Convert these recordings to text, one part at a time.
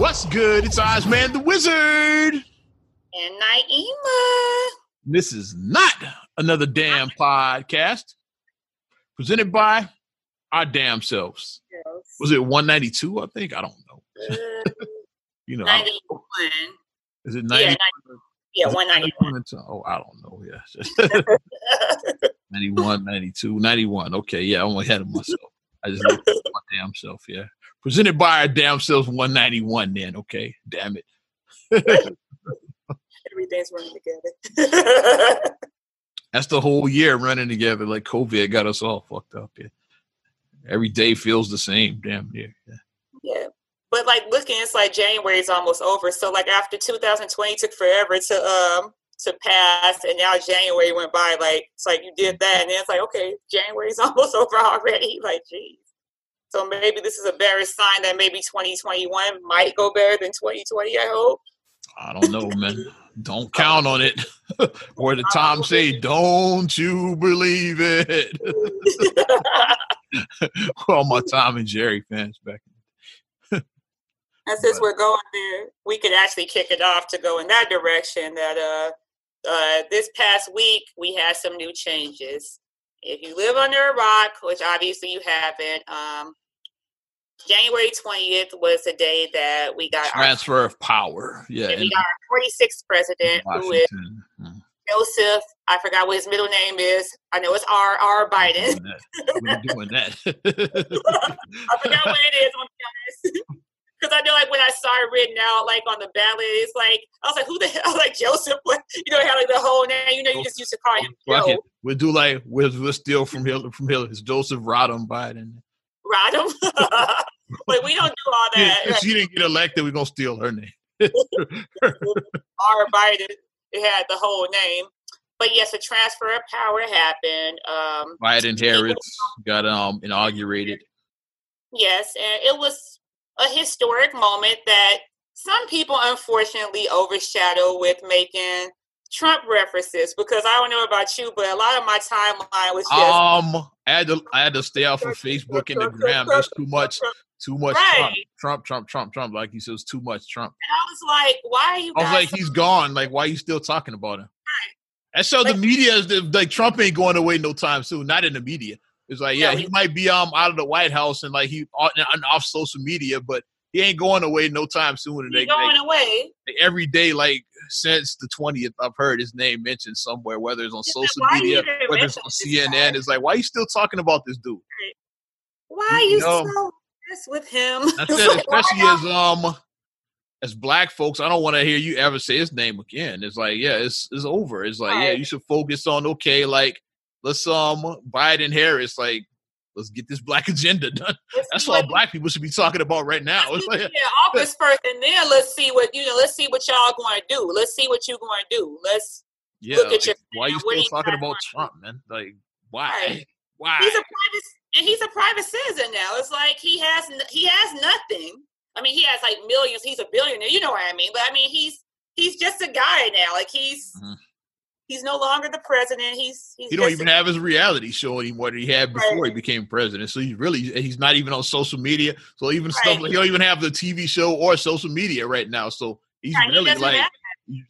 What's good? It's Ozman the Wizard. And Naima. This is not another damn podcast presented by our damn selves. Yes. Was it 192? I think. I don't know. Uh, You know, 91. is it Yeah, 90? 90, yeah, Is 191. Oh, I don't know. Yeah. 91, 92, 91. Okay. Yeah, I'm ahead of myself. I just looked at my damn self. Yeah. Presented by our damn selves 191 then. Okay. Damn it. Everything's running together. That's the whole year running together. Like COVID got us all fucked up. Yeah. Every day feels the same. Damn near. Yeah. yeah. But like looking, it's like January is almost over. So like after 2020 took forever to um to pass, and now January went by. Like it's like you did that, and then it's like okay, January's almost over already. Like geez. So maybe this is a better sign that maybe 2021 might go better than 2020. I hope. I don't know, man. Don't count on it. or the Tom say, don't you believe it? All my Tom and Jerry fans back. And since we're going there, we could actually kick it off to go in that direction. That uh, uh, this past week we had some new changes. If you live under a rock, which obviously you haven't, um, January twentieth was the day that we got our, Transfer of power. Yeah. we got our forty sixth president, who is. Mm. Joseph. I forgot what his middle name is. I know it's R R Biden. We're doing that. I forgot what it is. I'm honest. Because I know, like, when I saw it written out, like on the ballot, it's like I was like, "Who the hell?" I was like Joseph. What you know, had like the whole name. You know, you just used to call him Joe. We'll do like we'll, we'll steal from Hillary from Hillary. It's Joseph Rodham Biden. Rodham. but we don't do all Yeah, that. if she didn't get elected, we're gonna steal her name. R Biden. It had the whole name. But yes, a transfer of power happened. Um, Biden Harris got um inaugurated. Yes, and it was a historic moment that some people unfortunately overshadow with making Trump references because I don't know about you, but a lot of my timeline was just Um, I had to I had to stay off of Facebook and the gram. There's too much, too much Right. Trump, Trump, Trump, Trump, Trump. Like he says, too much Trump. and I was like, why are you I was like, so- he's gone. Like, why are you still talking about him? And so the Like- media is the- like Trump ain't going away no time soon. Not in the media. It's like, yeah, No, he he- might be um out of the White House and like he on, on- off social media, but he ain't going away no time soon. And they, going they- away? every day, like since the twentieth, I've heard his name mentioned somewhere, whether it's on It's social media, whether it's on CNN. guy? It's like, why are you still talking about this dude? Why are you so obsessed with him? I said, especially as um as black folks, I don't want to hear you ever say his name again. It's like, yeah, it's it's over. It's like, yeah, you should focus on okay, like let's um Biden Harris, like let's get this black agenda done. Let's That's what- black people should be talking about right now. It's like, yeah, August first, and then let's see what you know. Let's see what y'all going to do. Let's see what you going to do. Let's. yeah, Look at like, your- why are you still talking about? Trump, man? Like, why? Right. Why? He's a private, and he's a private citizen now. It's like he has he has nothing. I mean, he has like millions. He's a billionaire. You know what I mean? But I mean, he's he's just a guy now. Like he's Mhm. He's no longer the president. He's he's he don't even a- have his reality show anymore that he had before he became president. So he's really he's not even on social media. So even stuff like he don't even have the TV show or social media right now. So he's Yeah, really doesn't like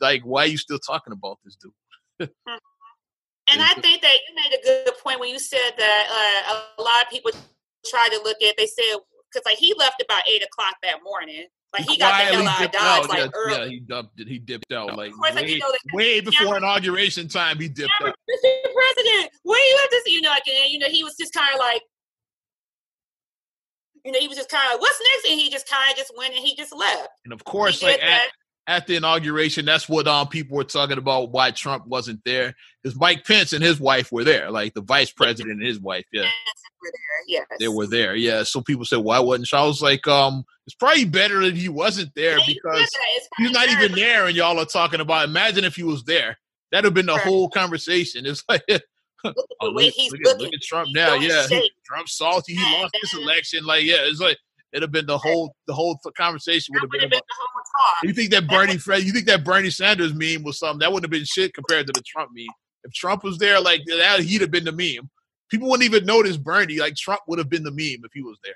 like why are you still talking about this dude? And I think that you made a good point when you said that uh, a lot of people try to look at. They said because like he left about eight o'clock that morning. Like he got the hell out of Dodge out. like yeah, early. yeah, he dipped he dipped out like course, like, way, you know, way before inauguration time. He dipped out. Mr. President, where you at this? You know, like, and, you know, he was just kind of like, you know, he was just kind of, what's next? And he just kind of just went and he just left. And of course, like at. At the inauguration, that's what um people were talking about why Trump wasn't there. Because Mike Pence and his wife were there, like the vice president and his wife. Yeah. Were there, Yes. they were there. Yeah. So people said, why wasn't she? I was like, um, it's probably better that he wasn't there he did because. He's not probably even there and y'all are talking about imagine if he was there. That'd have been the Right. whole conversation. It's like Look at oh, look, he's look at, looking. look at Trump now. Yeah. shape. Trump's salty. He lost this election. Like, yeah, it's like it'd have been the whole the whole conversation would have been been about talk. you think that Bernie Fred you think that Bernie Sanders meme was something that wouldn't have been shit compared to the Trump meme. If Trump was there, like that he'd have been the meme. People wouldn't even notice Bernie. Like Trump would have been the meme if he was there.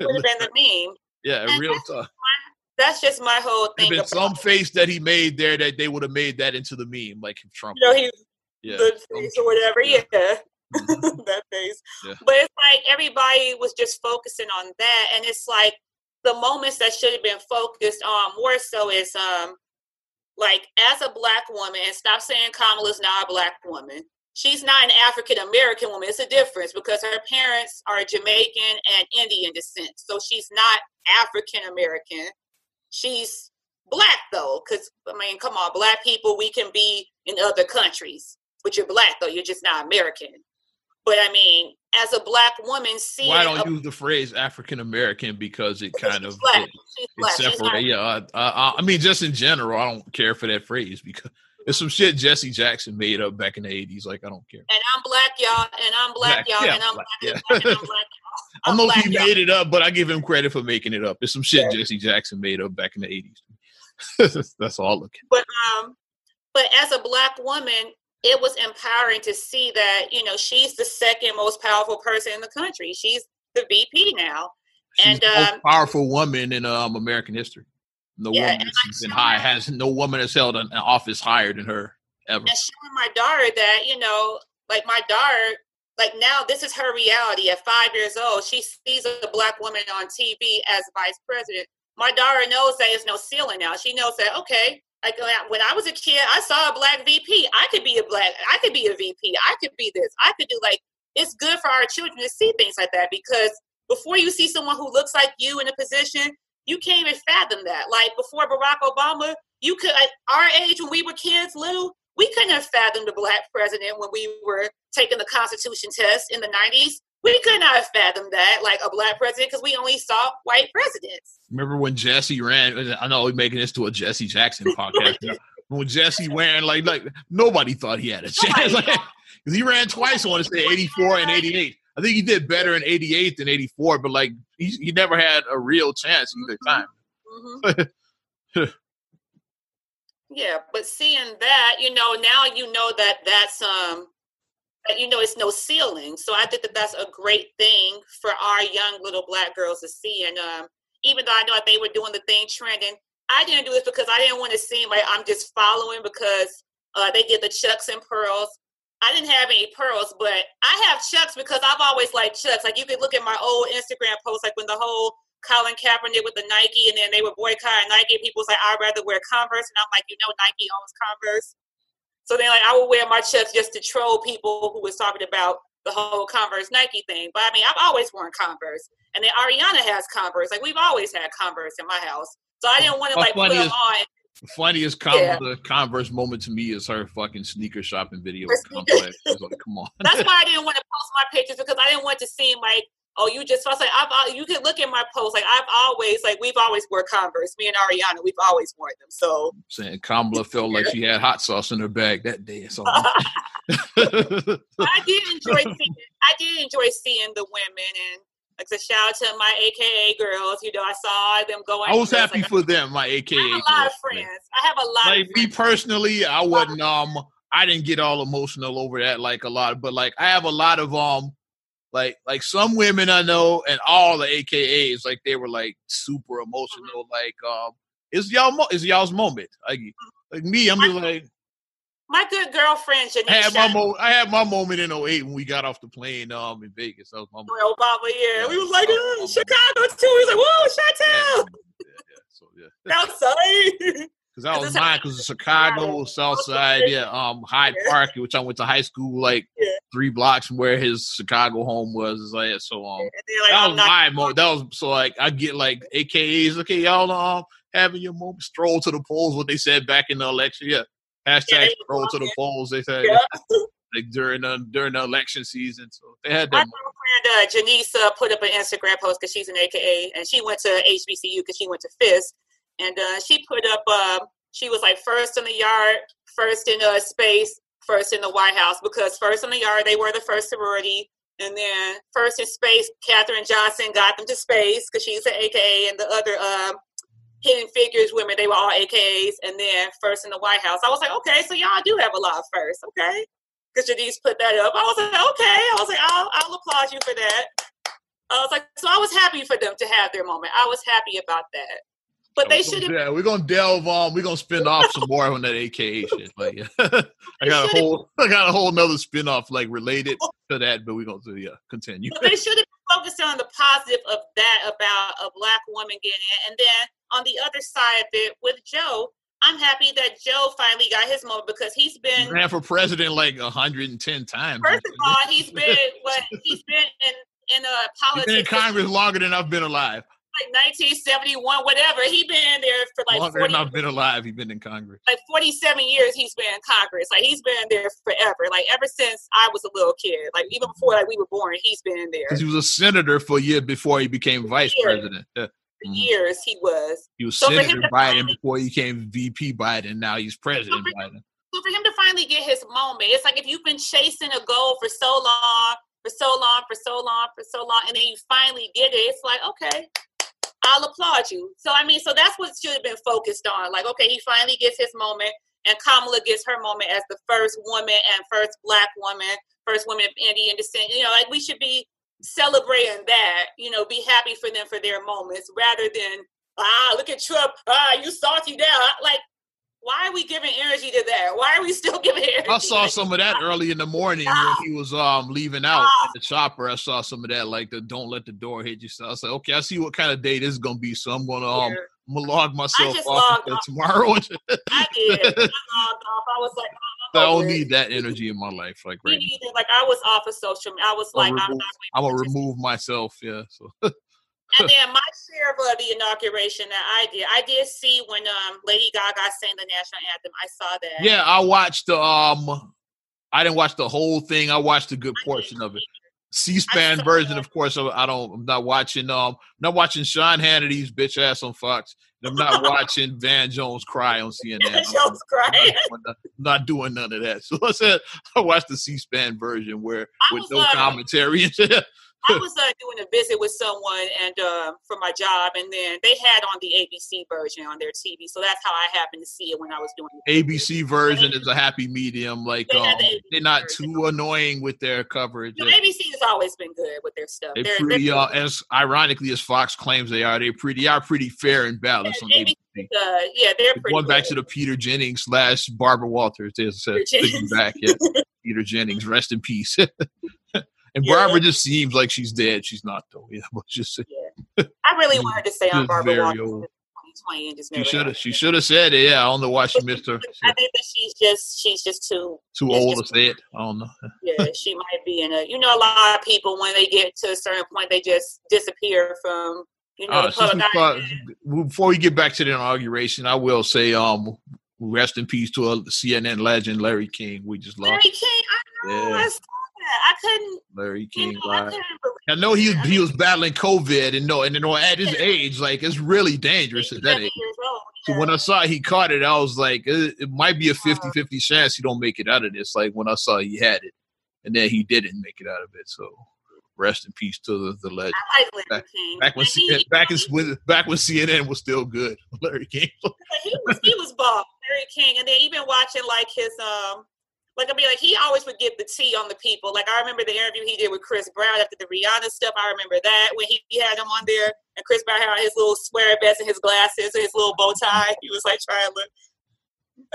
It would have been the meme. Yeah, And real that's tough. that's just my whole thing. Been some face that he made there that they would have made that into the meme, like Trump. You know, he yeah. or whatever. Yeah. yeah. Mm-hmm. that face. Yeah. But it's like everybody was just focusing on that. And it's like the moments that should have been focused on more so is um like as a black woman, and stop saying Kamala's not a black woman. She's not an African American woman. It's a difference because her parents are Jamaican and Indian descent. So she's not African American. She's black though, because I mean, come on, black people, we can be in other countries, but you're black though. You're just not American. But I mean, as a black woman, see. Why don't a, use the phrase African American because it kind of it, it separates. Yeah, I, I, I, mean, just in general, I don't care for that phrase because it's some shit Jesse Jackson made up back in the eighties. Like I don't care. And I'm black, y'all, and I'm black, black y'all, yeah, and I'm black, black yeah. and I'm black. I know he made it up, but I give him credit for making it up. It's some shit yeah. Jesse Jackson made up back in the eighties. That's all. I Look. But um, but as a black woman, it was empowering to see that you know she's the second most powerful person in the country. She's the VP now, she's and um, powerful woman in um, American history. No yeah, woman has been high has no woman has held an, office higher than her ever. And showing my daughter that you know, like my daughter, like now this is her reality. At five years old, she sees a black woman on TV as vice president. My daughter knows that there's no ceiling now. She knows that okay, like when I was a kid, I saw a black VP. I could be a black. I could be a VP. I could be this. I could do like. It's good for our children to see things like that because before you see someone who looks like you in a position, you can't even fathom that. Like before Barack Obama, you could at our age when we were kids, little, we couldn't have fathomed a black president when we were taking the Constitution test in the '90s we could not have fathomed that, like a black president, because we only saw white presidents. Remember when Jesse ran? I know we're making this to a Jesse Jackson podcast. when Jesse ran, like like nobody thought he had a chance. Like, Cause he ran twice. I want to say 84 and 88. I think he did better in 88 than 84, but like he, he never had a real chance either mm-hmm. time. Mm-hmm. yeah, but seeing that, you know, now you know that that's um you know it's no ceiling so i think that that's a great thing for our young little black girls to see and um, even though i know that they were doing the thing trending i didn't do this because i didn't want to seem like i'm just following because uh, they did the chucks and pearls i didn't have any pearls but i have chucks because i've always liked chucks like you could look at my old instagram posts like when the whole Colin Kaepernick with the Nike, and then they were boycotting Nike. People was like, "I'd rather wear Converse," and I'm like, "You know, Nike owns Converse." So then, like, I would wear my chucks just to troll people who was talking about the whole Converse Nike thing. But I mean, I've always worn Converse, and then Ariana has Converse. Like, we've always had Converse in my house, so I didn't want to like put them on. Funniest yeah. the Converse moment to me is her fucking sneaker shopping video. like, come on. That's why I didn't want to post my pictures because I didn't want to seem like oh, you just, I was like, I've, you can look at my posts. Like, I've always, like, we've always wore Converse. Me and Ariana, we've always worn them. So, I'm saying Kamala felt like she had hot sauce in her bag that day. So, I did enjoy seeing, I did enjoy seeing the women and, like a shout out to my AKA girls. You know, I saw them going. I was happy like, for them, my AKA. I have a lot girls. of friends. I have a lot. Like me personally, I wasn't. Um, I didn't get all emotional over that like a lot, but like I have a lot of um like like some women I know and all the AKAs like they were like super emotional. Like um, it's y'all mo- it's y'all's moment. Like like me, I'm just like my good girlfriend Janisha. I had my mo- I had my moment in 08 when we got off the plane um in Vegas. That was my moment. Obama, yeah. yeah. We was like, oh, Chicago too. He was like, whoa, Chi-Town. Yeah, yeah, so yeah. Outside. Cause that was mine. Cause Chicago, South Side, yeah, um, Hyde Park, which I went to high school like yeah. three blocks from where his Chicago home was. Is like so. Um, like, that was my moment. That was so like I get like AKAs. Okay, y'all um having your moment. Stroll to the polls. What they said back in the election. Yeah, hashtag yeah, stroll to the polls. They said. Yeah. like during the during the election season, so they had that. My girlfriend uh, Janice uh, put up an Instagram post because she's an AKA and she went to HBCU because she went to Fisk and uh, she put up. Uh, she was like first in the yard, first in a space, first in the White House because first in the yard they were the first sorority, and then first in space, Katherine Johnson got them to space because she's an AKA, and the other um, Hidden Figures women they were all AKAs, and then first in the White House. I was like, okay, so y'all do have a lot of first, okay? Because Janice put that up. I was like, okay. I was like, I'll, I'll applaud you for that. I was like, so I was happy for them to have their moment. I was happy about that. But they should have. Yeah, we're gonna delve on. We're gonna spin off some more on that AKA shit. Like, I got a whole, I got a whole nother spin off like related oh. to that, but we're gonna yeah, continue. But they should have focused on the positive of that about a black woman getting it, and then on the other side of it with Joe, I'm happy that Joe finally got his moment because he's been he ran for president like 110 times. First of all, he's been what he's been in in a politics. He's been in Congress longer than I've been alive. Like 1971, whatever. He been there for like longer 40, than I've been alive. He's been in Congress. Like 47 years. He's been in Congress. Like he's been there forever. Like ever since I was a little kid. Like even before like we were born, he's been there. Because he was a senator for a year before he became vice president. Yeah mm-hmm. years he was. He was so Senator Biden finally, before he became VP Biden. Now he's President so Biden. So for him to finally get his moment, it's like if you've been chasing a goal for so long, for so long, for so long, for so long, and then you finally get it, it's like, okay, I'll applaud you. So I mean, so that's what should have been focused on. Like, okay, he finally gets his moment, and Kamala gets her moment as the first woman and first black woman, first woman of Indian descent. You know, like we should be celebrating that, you know, be happy for them for their moments rather than, ah, look at Trump, ah, you salty down. Like, why are we giving energy to that? Why are we still giving energy? I saw some of that early in the morning when he was um leaving out in the chopper. I saw some of that, like the don't let the door hit you. So I was like, okay, I see what kind of day this is gonna be. So I'm gonna um. I'm gonna log myself off, off tomorrow. I did. I logged off. I was like, I don't need that energy in my life. Like right. Like I was off of social media. I was like, I'm, I'm gonna remove myself. Yeah. So. and then my share of the inauguration that I did, I did see when um Lady Gaga sang the national anthem. I saw that. Yeah, I watched the um. I didn't watch the whole thing. I watched a good portion of it. C-SPAN version, of course. I don't. I'm not watching. Um, not watching Sean Hannity's bitch ass on Fox. I'm not watching Van Jones cry on CNN. Van Jones cry. I'm not, not, doing none of that. So I said I watched the C-SPAN version where with no uh, commentary. I was uh, doing a visit with someone and uh, for my job, and then they had on the ABC version on their TV, so that's how I happened to see it when I was doing. ABC version is a happy medium. Like they um, the they're not version. too annoying with their coverage. No, ABC has always been good with their stuff. They're, they're pretty, they're uh, as ironically as Fox claims they are. They're pretty, they are pretty fair and balanced yeah, on ABC. Uh, yeah, they're pretty going good. back to the Peter Jennings slash Barbara Walters. There's a back, yeah. Peter Jennings, rest in peace. And yeah. Barbara just seems like she's dead. She's not though. Yeah, but just yeah. I really wanted to say on Barbara Walters. She should have. She should have said it. Yeah, I don't know why she missed her. I think that she's just she's just too too old to say it. I don't know. yeah, she might be in a. You know, a lot of people when they get to a certain point, they just disappear from. You know, uh, before we get back to the inauguration, I will say, um, rest in peace to a CNN legend, Larry King. We just lost. Larry King, I know. Yeah. I couldn't. Larry King. You know, I, I, know he was, he was battling COVID, and no, and you know, at his age, like it's really dangerous at that age. Old, yeah. So when I saw he caught it, I was like, it, it might be a 50-50 chance he don't make it out of this. Like when I saw he had it, and then he didn't make it out of it. So rest in peace to the, the legend. Like back, back, when he, CNN, back, when, back when CNN was still good, Larry King. he was he was Bob Larry King, and then even watching like his um like I mean, like he always would get the tea on the people. Like I remember the interview he did with Chris Brown after the Rihanna stuff. I remember that when he, he had him on there, and Chris Brown had his little square vest and his glasses and his little bow tie. He was like trying to look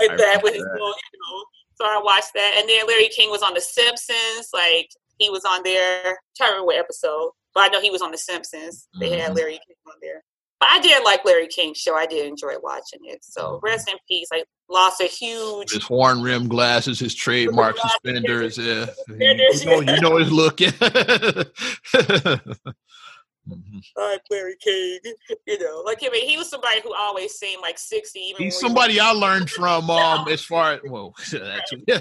like that with his that. little, you know. So I watched that, and then Larry King was on The Simpsons. Like he was on there. I'm trying to remember what episode, but I know he was on The Simpsons. They mm-hmm. had Larry King on there. But I did like Larry King's show. I did enjoy watching it. So rest in peace. I lost a huge. His horn rim glasses, his trademark suspenders. Yeah, you know, you know his look. Mm-hmm. Uh, Larry King, you know, like I mean, he was somebody who always seemed like sixty. Even He's somebody I learned from. Um, as far as well, that's, yeah.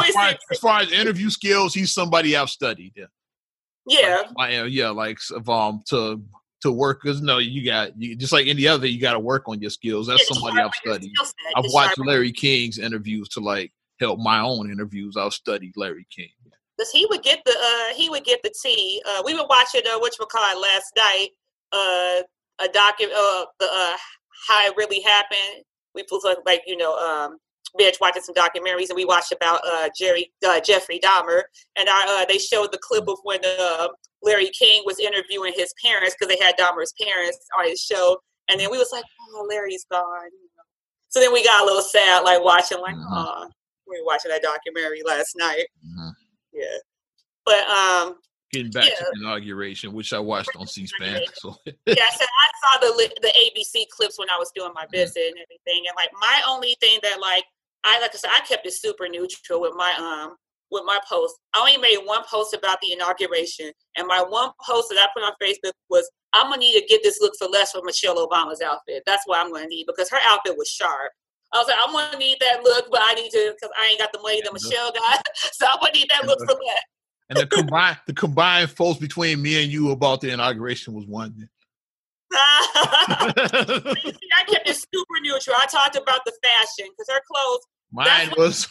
As far as, as far, as, interview skills, he's somebody I've studied. Yeah. Yeah. Like, yeah, like um to to work because no, you got you, just like any other, you got to work on your skills. That's yeah, somebody I've studied. I've watched Larry King's interviews to like help my own interviews. I've studied Larry King. Because he would get the uh, he would get the tea. Uh, we were watching uh, which we call it last night. Uh, a document uh, the uh, how it really happened. We was like you know um, binge watching some documentaries, and we watched about uh, Jerry uh, Jeffrey Dahmer, and our, uh, they showed the clip of when uh, Larry King was interviewing his parents because they had Dahmer's parents on his show, and then we was like, oh, Larry's gone. So then we got a little sad, like watching, like, Mhm. oh, we were watching that documentary last night. Mhm. Yeah, but um, Getting back Yeah. to the inauguration, which I watched on C-SPAN. So yeah, so I saw the the ABC clips when I was doing my Mhm. visit and everything, and like my only thing that like I like I said, I kept it super neutral with my um with my post. I only made one post about the inauguration, and my one post that I put on Facebook was, "I'm gonna need to get this look for less for Michelle Obama's outfit. That's what I'm gonna need because her outfit was sharp." I was like, I'm gonna need that look, but I need to because I ain't got the money that Michelle got, so I'm gonna need that look for less. and the combined the combined post between me and you about the inauguration was one. See, I kept it super neutral. I talked about the fashion because her clothes, Mine was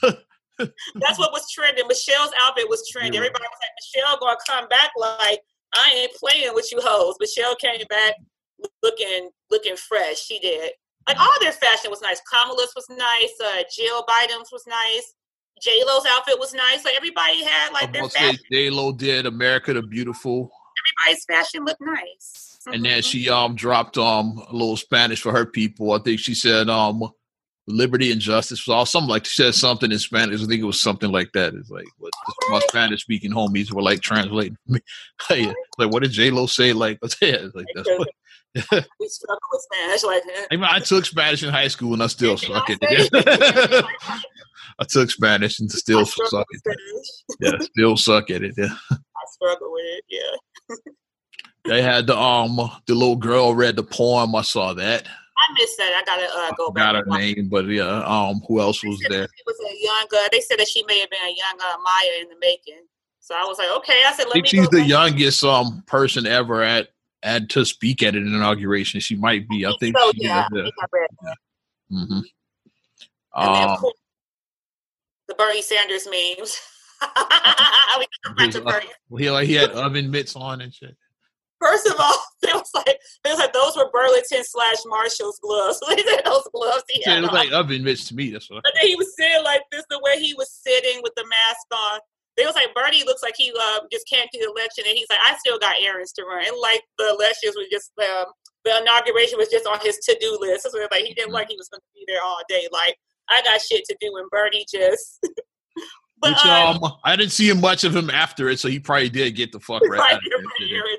that's what was trending. Michelle's outfit was trending. Yeah. Everybody was like, Michelle gonna come back like, I ain't playing with you hoes. Michelle came back looking looking fresh. She did. Like all their fashion was nice. Kamala's was nice. Uh, Jill Biden's was nice. J Lo's outfit was nice. Like everybody had like their to say fashion. J Lo did America the Beautiful, Everybody's fashion looked nice. and then Mhm. she um dropped um a little Spanish for her people. I think she said um liberty and justice was all something like she said something in Spanish. I think it was something like that. It's like what my Spanish speaking homies were like translating me. Like what did J Lo say? Like yeah, like that's what we struggle with Spanish. Like, I mean, I took Spanish in high school and I still suck at it. I took Spanish and still suck at it. Yeah, still suck at it. Yeah. I struggle with it. Yeah, They had the um the little girl read the poem. I saw that. I missed that. I gotta uh, go back. Got her name, but yeah, um, who else was there? She was a young. Uh, they said that she may have been a young uh, Maya in the making. So I was like, okay. I said, let I think me. she's the back. youngest um person ever at at to speak at an inauguration. She might be. I think so. Yeah. I think I read that. hmm And then, Um, course, the Bernie Sanders memes. we his, uh, he like he had oven mitts on and shit. First of all, it was like it was like those were Burlington slash Marshall's gloves. Said those gloves he it had was on. like oven mitts to me. That's what. But then he was sitting like this, the way he was sitting with the mask on. They was like Bernie looks like he just came to the election, and he's like, I still got errands to run. And like the elections was just um, the inauguration was just on his to do list. So like he didn't Mhm. like he was going to be there all day. Like I got shit to do, and Bernie just. but Which, um, um, I didn't see much of him after it, so he probably did get the fuck right. Right, out of it. right.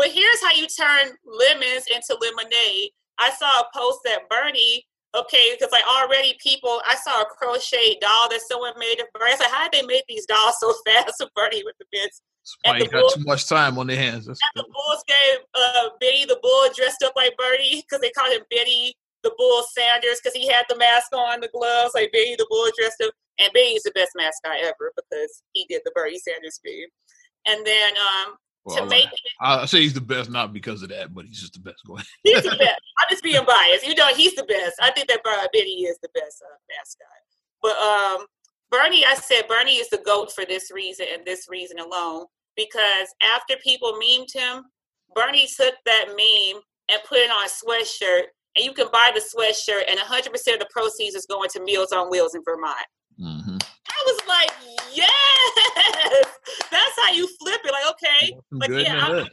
But here's how you turn lemons into lemonade. I saw a post that Bernie, okay, because like already people, I saw a crochet doll that someone made of Bernie. I said, how did they make these dolls so fast? So Bernie with the bits. Somebody got bull- too much time on their hands. That's, And the Bulls gave uh, Benny the Bull dressed up like Bernie because they called him Benny the Bull Sanders because he had the mask on, the gloves, like Benny the Bull dressed up. And Benny's the best mascot ever because he did the Bernie Sanders meme. And then um, well, to I, make like- I say he's the best, not because of that, but he's just the best. Go ahead. He's the best. I'm just being biased. You know, he's the best. I think that Bernie Benny is the best uh, mascot. But um, Bernie, I said Bernie is the goat for this reason and this reason alone. Because after people memed him, Bernie took that meme and put it on a sweatshirt, and you can buy the sweatshirt, and 100% of the proceeds is going to Meals on Wheels in Vermont. Mm-hmm. I was like, yes, that's how you flip it. Like, okay, like yeah, I'm.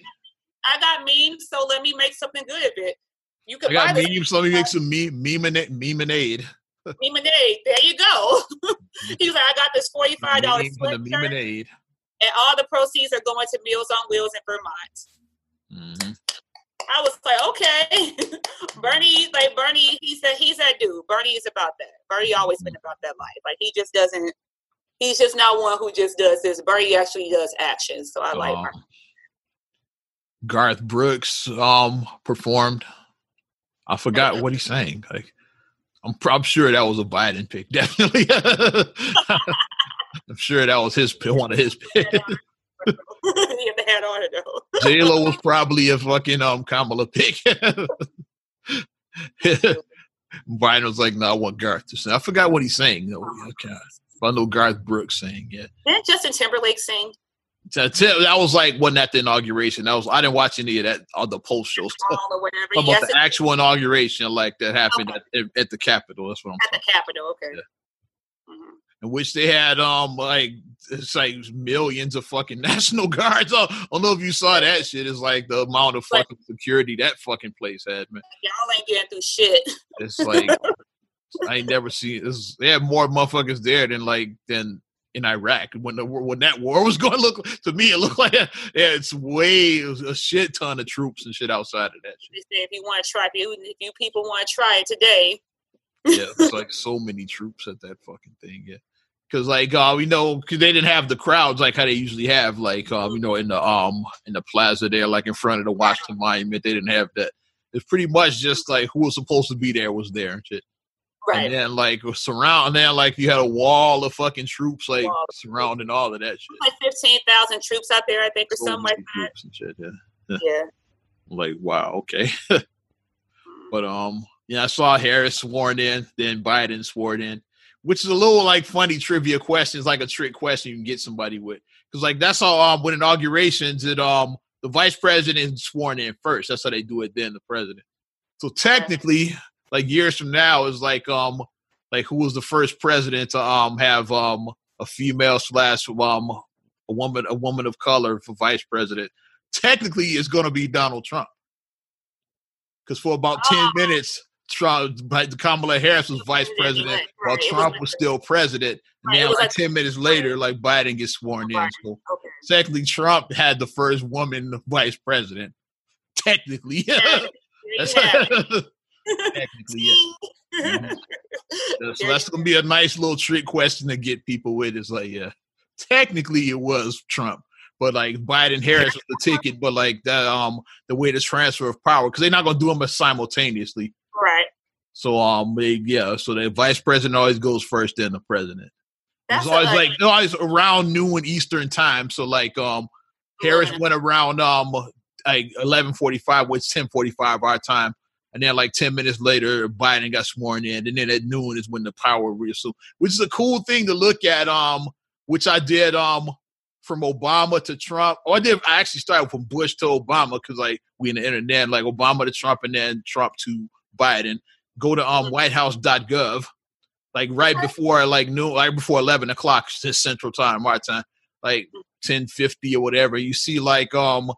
I got memes, so let me make something good of it. You I got buy memes. Let me make some meme memeade. memeade. lemonade. There you go. he was like, I got this forty-five dollars for the sweatshirt, and all the proceeds are going to Meals on Wheels in Vermont. Mm-hmm. I was like, okay, Bernie. Like Bernie, he said he's that dude. Bernie is about that. Bernie always been about that life. Like he just doesn't. He's just not one who just does this. Bernie actually does action. So I like. Um, Garth Brooks um performed. I forgot what he sang. Like I'm, I'm sure that was a Biden pick. Definitely. I'm sure that was his one of his picks. he had on it though. J Lo was probably a fucking um Kamala pick. Biden was like, "No, I want Garth to sing." I forgot what he's saying. though. Okay, I know Garth Brooks sang. Yeah, Didn't Justin Timberlake sing? That was like wasn't at the inauguration. That was I didn't watch any of that all the post show stuff. All or whatever. About Yes, the actual inauguration, like that happened Okay. at, at the Capitol. That's what I'm. at the Capitol. Okay. Yeah. Mhm. in which they had um like it's like millions of fucking national guards. I don't know if you saw that shit. It's like the amount of fucking security that fucking place had, man. Y'all ain't getting through shit. It's like I ain't never seen this. They had more motherfuckers there than like than in Iraq when the when that war was going. to Look to me, it looked like yeah, it's way it a shit ton of troops and shit outside of that shit. If you want to try, if you, if you people want to try it today, yeah, it's like so many troops at that fucking thing. Yeah, because like uh, we know because they didn't have the crowds like how they usually have, like um, you know, in the um in the plaza there, like in front of the Washington Monument. They didn't have that. It's pretty much just like who was supposed to be there was there and shit. Right? And then like surround, and then like you had a wall of fucking troops like wall. surrounding all of that shit. Like fifteen thousand troops out there, I think, or so something like that. Shit, yeah. yeah. yeah. Like wow, okay. but um, yeah, I saw Harris sworn in, then Biden sworn in, which is a little like funny trivia questions, like a trick question you can get somebody with. Because like that's how um with inaugurations, it um the vice president is sworn in first. That's how they do it. Then the president. So technically, like years from now, is like um like who was the first president to um have um a female slash um a woman a woman of color for vice president. Technically, is going to be Donald Trump. Because for about ten minutes, Trump, Kamala Harris was vice president right, while Trump was, was still president. And right, then, like, like, 10 minutes later, like Biden gets sworn in. So, okay. technically, Trump had the first woman vice president. Technically. Yeah. technically, yeah. Mm-hmm. so, that's going to be a nice little trick question to get people with. It's like, yeah, technically, it was Trump but like Biden Harris was the ticket, but like that um the way the transfer of power because they're not gonna do them simultaneously. Right. So um yeah, so the vice president always goes first, then the president. That's it's always like, like always around noon Eastern time. So like um Harris went around um like eleven forty five, which ten forty five our time. And then like 10 minutes later, Biden got sworn in. And then at noon is when the power reassumed, which is a cool thing to look at, um, which I did um from Obama to Trump. Or oh, I did I actually started from Bush to Obama because like we in the internet, like Obama to Trump and then Trump to Biden, go to um whitehouse.gov, like right before like noon, like before eleven o'clock central time, our time, like ten fifty or whatever. You see like um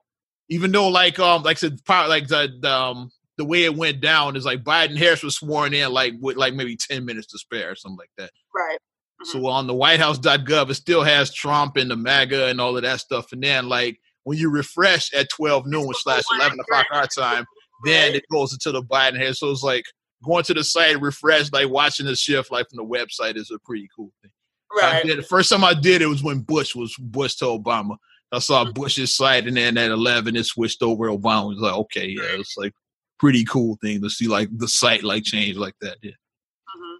even though like um like I said like the, the um the way it went down is like Biden Harris was sworn in like with like maybe 10 minutes to spare or something like that. Right. Mm-hmm. So on the whitehouse.gov, it still has Trump and the MAGA and all of that stuff. And then like when you refresh at 12 noon slash 11 o'clock our time, then it goes into the Biden Harris. So it's like going to the site, refresh, like watching the shift like from the website is a pretty cool thing. Right. Did, the first time I did it was when Bush was Bush to Obama. I saw mm-hmm. Bush's site, and then at eleven it switched over. Obama was like, okay, yeah, it's like pretty cool thing to see like the site like change like that. Yeah.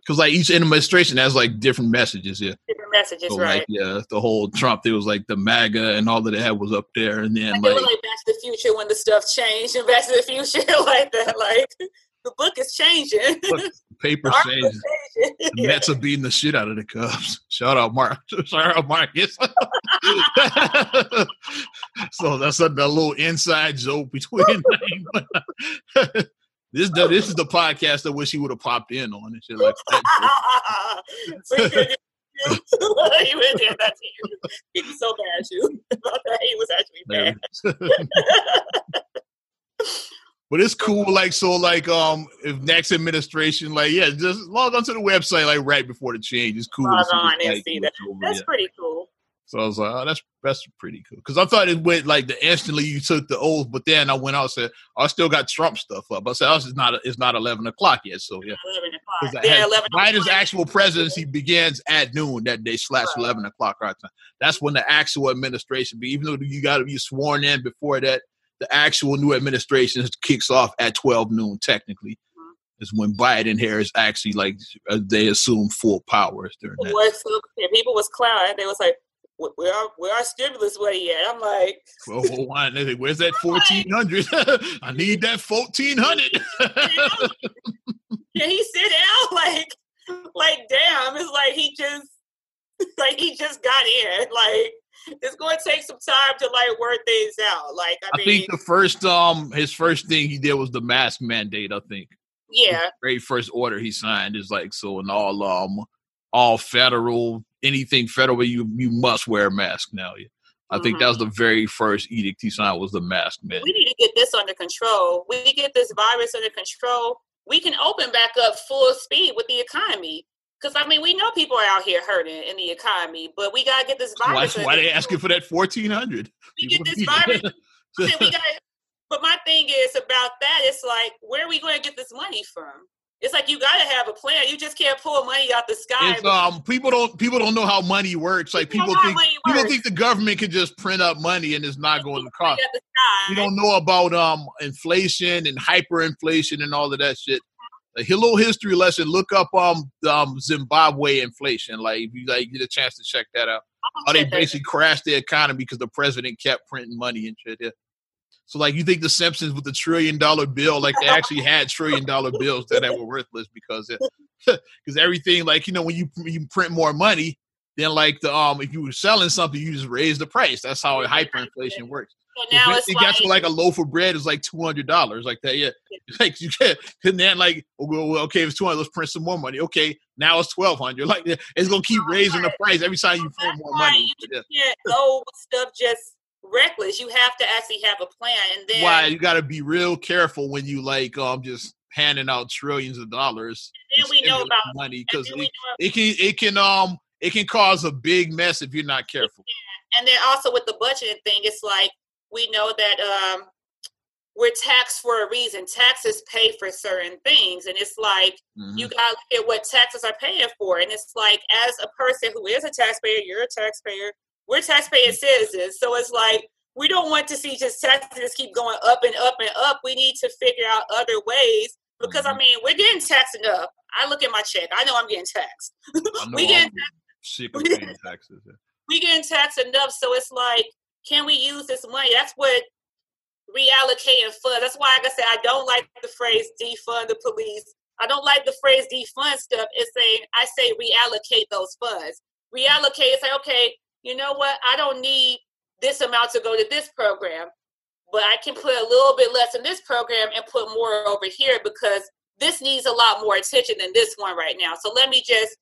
Because mm-hmm. like each administration has like different messages. Yeah. Different messages, so, right? Like, yeah, the whole Trump. It was like the MAGA and all that they had was up there, and then like, like, like Back to the Future when the stuff changed, and Back to the Future like that, like the book is changing. Paper changing. The. Mets are beating the shit out of the Cubs. Shout out Mark. Shout out Marcus. so that's a, a, little inside joke between. this this is the podcast I wish he would have popped in on and shit like that. you went there. That's you. He was so bad, you. He was actually bad. But it's cool, like so, like um, if next administration, like yeah, just log onto the website like right before the change. It's cool. Log on and like, see that. That's pretty cool. So I was like, oh, that's that's pretty cool. Because I thought it went like the instantly you took the oath, but then I went out and said, oh, I still got Trump stuff up. I said, oh, it's not it's not eleven o'clock yet. So yeah, eleven o'clock. Yeah, eleven. Biden's actual presidency begins at noon that day slash right. eleven o'clock our time. That's when the actual administration. Be even though you got to be sworn in before that, the actual new administration kicks off at 12 noon technically mm-hmm. is when Biden Harris actually like uh, they assume full powers during that. Was, people was clowning. They was like, "Where our where our stimulus money at?" I'm like, "Well, why, where's that fourteen hundred? I need that fourteen hundred. Can he sit down? Like, like, damn! It's like he just like he just got in. Like, it's going to take some time to like work things out. Like I, I mean, think the first um his first thing he did was the mask mandate. I think. Yeah. The very first order he signed is like so in all um all federal anything federal, you you must wear a mask now. I mm-hmm. think that was the very first edict he signed was the mask mandate. We need to get this under control. We get this virus under control. We can open back up full speed with the economy. Because I mean, we know people are out here hurting in the economy, but we gotta get this virus. Why, why they asking for that fourteen hundred? We get this virus. we got but my thing is about that. It's like, where are we going to get this money from? It's like you gotta have a plan. You just can't pull money out the sky. It's, um, people don't people don't know how money works. Like people, people think people think the government can just print up money and it's not going to cost. You don't know about um inflation and hyperinflation and all of that shit. A little history lesson. Look up um, um Zimbabwe inflation. Like if you like get a chance to check that out. How they basically crashed the economy because the president kept printing money and shit. Yeah. So like you think the Simpsons with the trillion dollar bill, like they actually had trillion dollar bills that, that were worthless because because everything like you know when you you print more money, then like the um if you were selling something, you just raise the price. That's how hyperinflation works. So now it, it like, got to like a loaf of bread is like two hundred dollars, like that. Yeah, like you get and then like well, okay, if it's two hundred. Let's print some more money. Okay, now it's twelve hundred. Like it's gonna keep raising the price every time you print more money. You can't go stuff just reckless. You have to actually have a plan, and then why you got to be real careful when you like um just handing out trillions of dollars. And we know about money because it, it, can it can um it can cause a big mess if you're not careful. And then also with the budgeting thing, it's like we know that um we're taxed for a reason. Taxes pay for certain things, and it's like mm-hmm. you got to look at what taxes are paying for. And it's like, as a person who is a taxpayer, you're a taxpayer. We're taxpaying citizens. So it's like we don't want to see just taxes keep going up and up and up. We need to figure out other ways because I mm-hmm. mean we're getting taxed enough. I look at my check. I know I'm getting taxed. we getting sick of paying taxes. We getting taxed enough, so it's like, can we use this money? That's what reallocating funds. That's why, like I said, I don't like the phrase defund the police. I don't like the phrase defund stuff. It's saying I say reallocate those funds. Reallocate. It's like okay, you know what, I don't need this amount to go to this program, but I can put a little bit less in this program and put more over here because this needs a lot more attention than this one right now. So let me just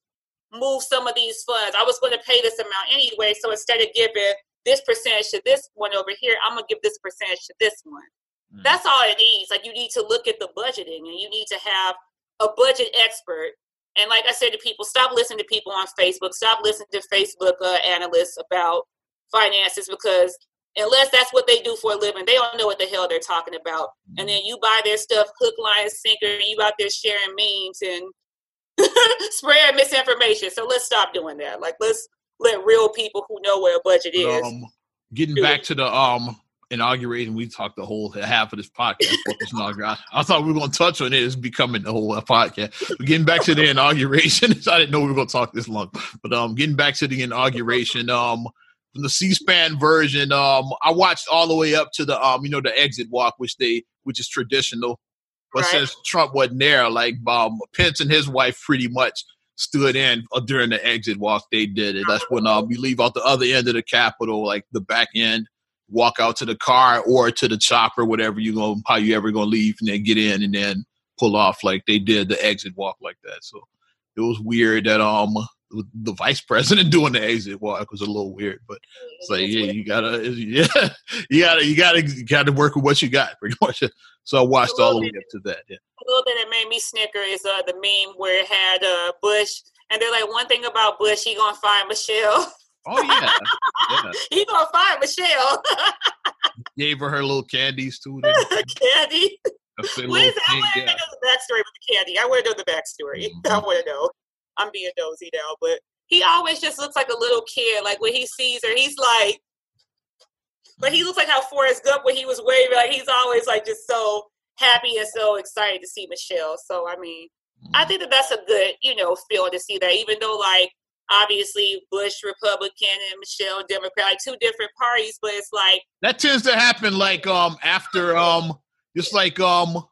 move some of these funds. I was going to pay this amount anyway, so instead of giving this percentage to this one over here, I'm to give this percentage to this one. Mm. That's all it needs. Like you need to look at the budgeting and you need to have a budget expert and like I said to people, stop listening to people on Facebook. Stop listening to Facebook uh, analysts about finances because unless that's what they do for a living, they don't know what the hell they're talking about. And then you buy their stuff hook, line, sinker, and you out there sharing memes and spreading misinformation. So let's stop doing that. Like let's let real people who know where a budget is. Um, getting back to the um inaugurating, we talked the whole half of this podcast. I thought we were going to touch on it. It's becoming the whole podcast. But getting back to the inauguration, I didn't know we were going to talk this long. But um, getting back to the inauguration, um, from the C-SPAN version, um, I watched all the way up to the um, you know, the exit walk, which they, which is traditional. But right. since Trump wasn't there, like um, Pence and his wife pretty much stood in uh, during the exit walk. They did it. That's when um, you leave out the other end of the Capitol, like the back end walk out to the car or to the chopper, whatever you going how you ever gonna leave, and then get in and then pull off like they did the exit walk like that. So it was weird that um the vice president doing the exit walk was a little weird, but it's like yeah, you gotta yeah, you gotta you gotta you gotta work with what you got pretty much. So I watched all the way up to that. Yeah. A little bit that made me snicker is uh the meme where it had uh Bush and they're like one thing about Bush, he gonna find Michelle. Oh yeah, yeah. he gonna find Michelle. Gave her her little candies too. candy. What is that? I want to know the backstory with the candy. I want to know the backstory. Mm-hmm. I want to know. I'm being dozy now, but he always just looks like a little kid. Like when he sees her, he's like, but he looks like how Forrest Gump when he was waving. Like he's always like just so happy and so excited to see Michelle. So I mean, I think that that's a good, you know, feel to see that. Even though like obviously Bush Republican and Michelle Democrat, like two different parties, but it's like that tends to happen like um after um just like um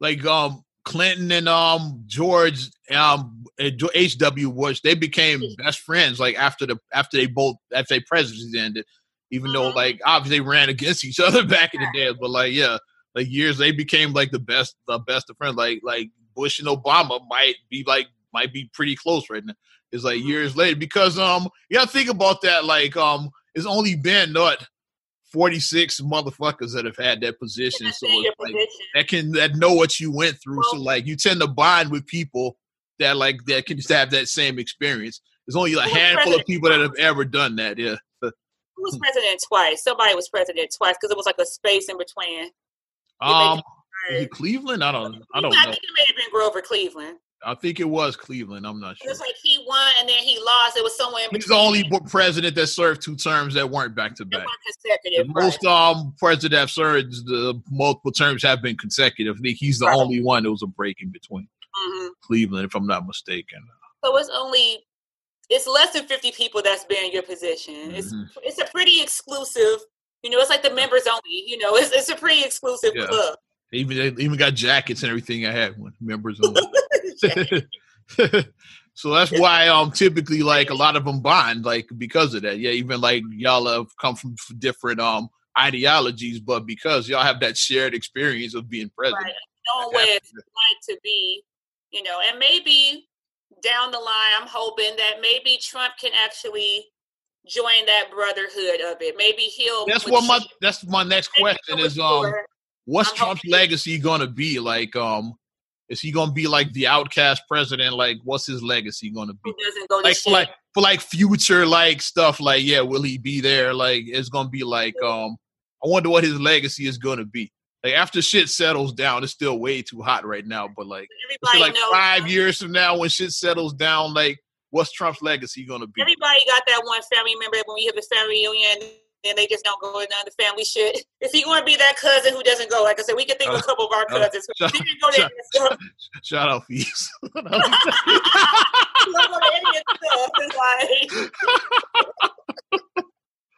like um Clinton and um George um H.W. Bush they became best friends like after the after they both after their presidencies ended, even mm-hmm. though like obviously they ran against each other back in the day, but like yeah, like years they became like the best the best of friends. Like like Bush and Obama might be like might be pretty close right now. It's like years later because um you gotta think about that. Like um it's only been what 46 motherfuckers that have had that position. So in your it's like position. that can that know what you went through. So like you tend to bond with people that like that can just have that same experience. There's only a handful of president? people that have ever done that. Yeah. Who was president twice? Somebody was president twice because it was like a space in between. Um, Cleveland? I don't. I don't I know. think it may have been Grover Cleveland. I think it was Cleveland. I'm not sure. It was like he won and then he lost. It was somewhere in He's the only president that served two terms that weren't back to back. Most um presidents have served the multiple terms have been consecutive. I think he's the Right. only one that was a break in between. hmm Cleveland, if I'm not mistaken. So it's only it's less than fifty people that's been in your position. It's Mhm. it's a pretty exclusive. You know, it's like the members only. You know, it's it's a pretty exclusive Yeah. club. They even they even got jackets and everything. I had one members only. so that's why um typically like a lot of them bond like because of that. Yeah, even like y'all have come from different um ideologies, but because y'all have that shared experience of being president. Right. Knowing what it's like to be, you know, and maybe down the line, I'm hoping that maybe Trump can actually join that brotherhood of it. Maybe he'll. That's what my that's my next question is um what's I'm Trump's legacy gonna be? Like um is he gonna be like the outcast president? Like what's his legacy gonna be? go to Like for like for like future like stuff like yeah, will he be there? Like it's gonna be like um I wonder what his legacy is gonna be. Like after shit settles down, it's still way too hot right now, but like let's say, Everybody like knows. five years from now when shit settles down, like what's Trump's legacy gonna be? Everybody got that one family member when we have a family reunion and they just don't go in the family shit. If he want to be that cousin who doesn't go? Like I said, we can think of a couple of our Uh, cousins. who shout- didn't go and stuff. Shout out fees. Don't go to any of the stuff.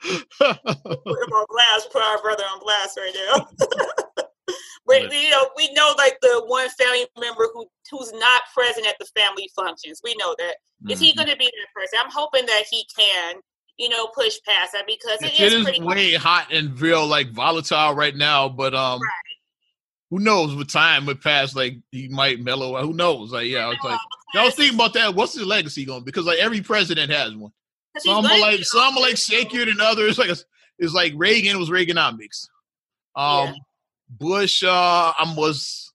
Put him on blast, put our brother on blast right now. but you know, we know like the one family member who who's not present at the family functions. We know that. Is he Mhm. going to be that person? I'm hoping that he can, you know, push past that because it it is is way hot and real like volatile right now but um who knows with time would pass like he might mellow out who knows? Like yeah it's like I was thinking about that what's his legacy going because like every president has one. Some are like some are like shakier than others like it's, it's like Reagan was Reaganomics. Um Yeah. Bush uh um was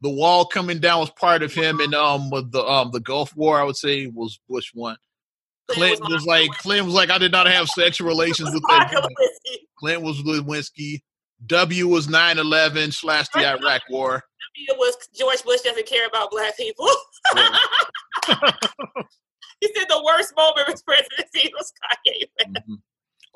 the wall coming down was part of him and um with the um the Gulf War I would say was Bush one Clinton Clinton was like Clinton was like I did not have sexual relations with that dude. Lewinsky. Clinton was Lewinsky. W was 9-11 slash the Iraq War. It was George Bush doesn't care about black people. Yeah. he said the worst moment of his presidency was Kanye. Mhm.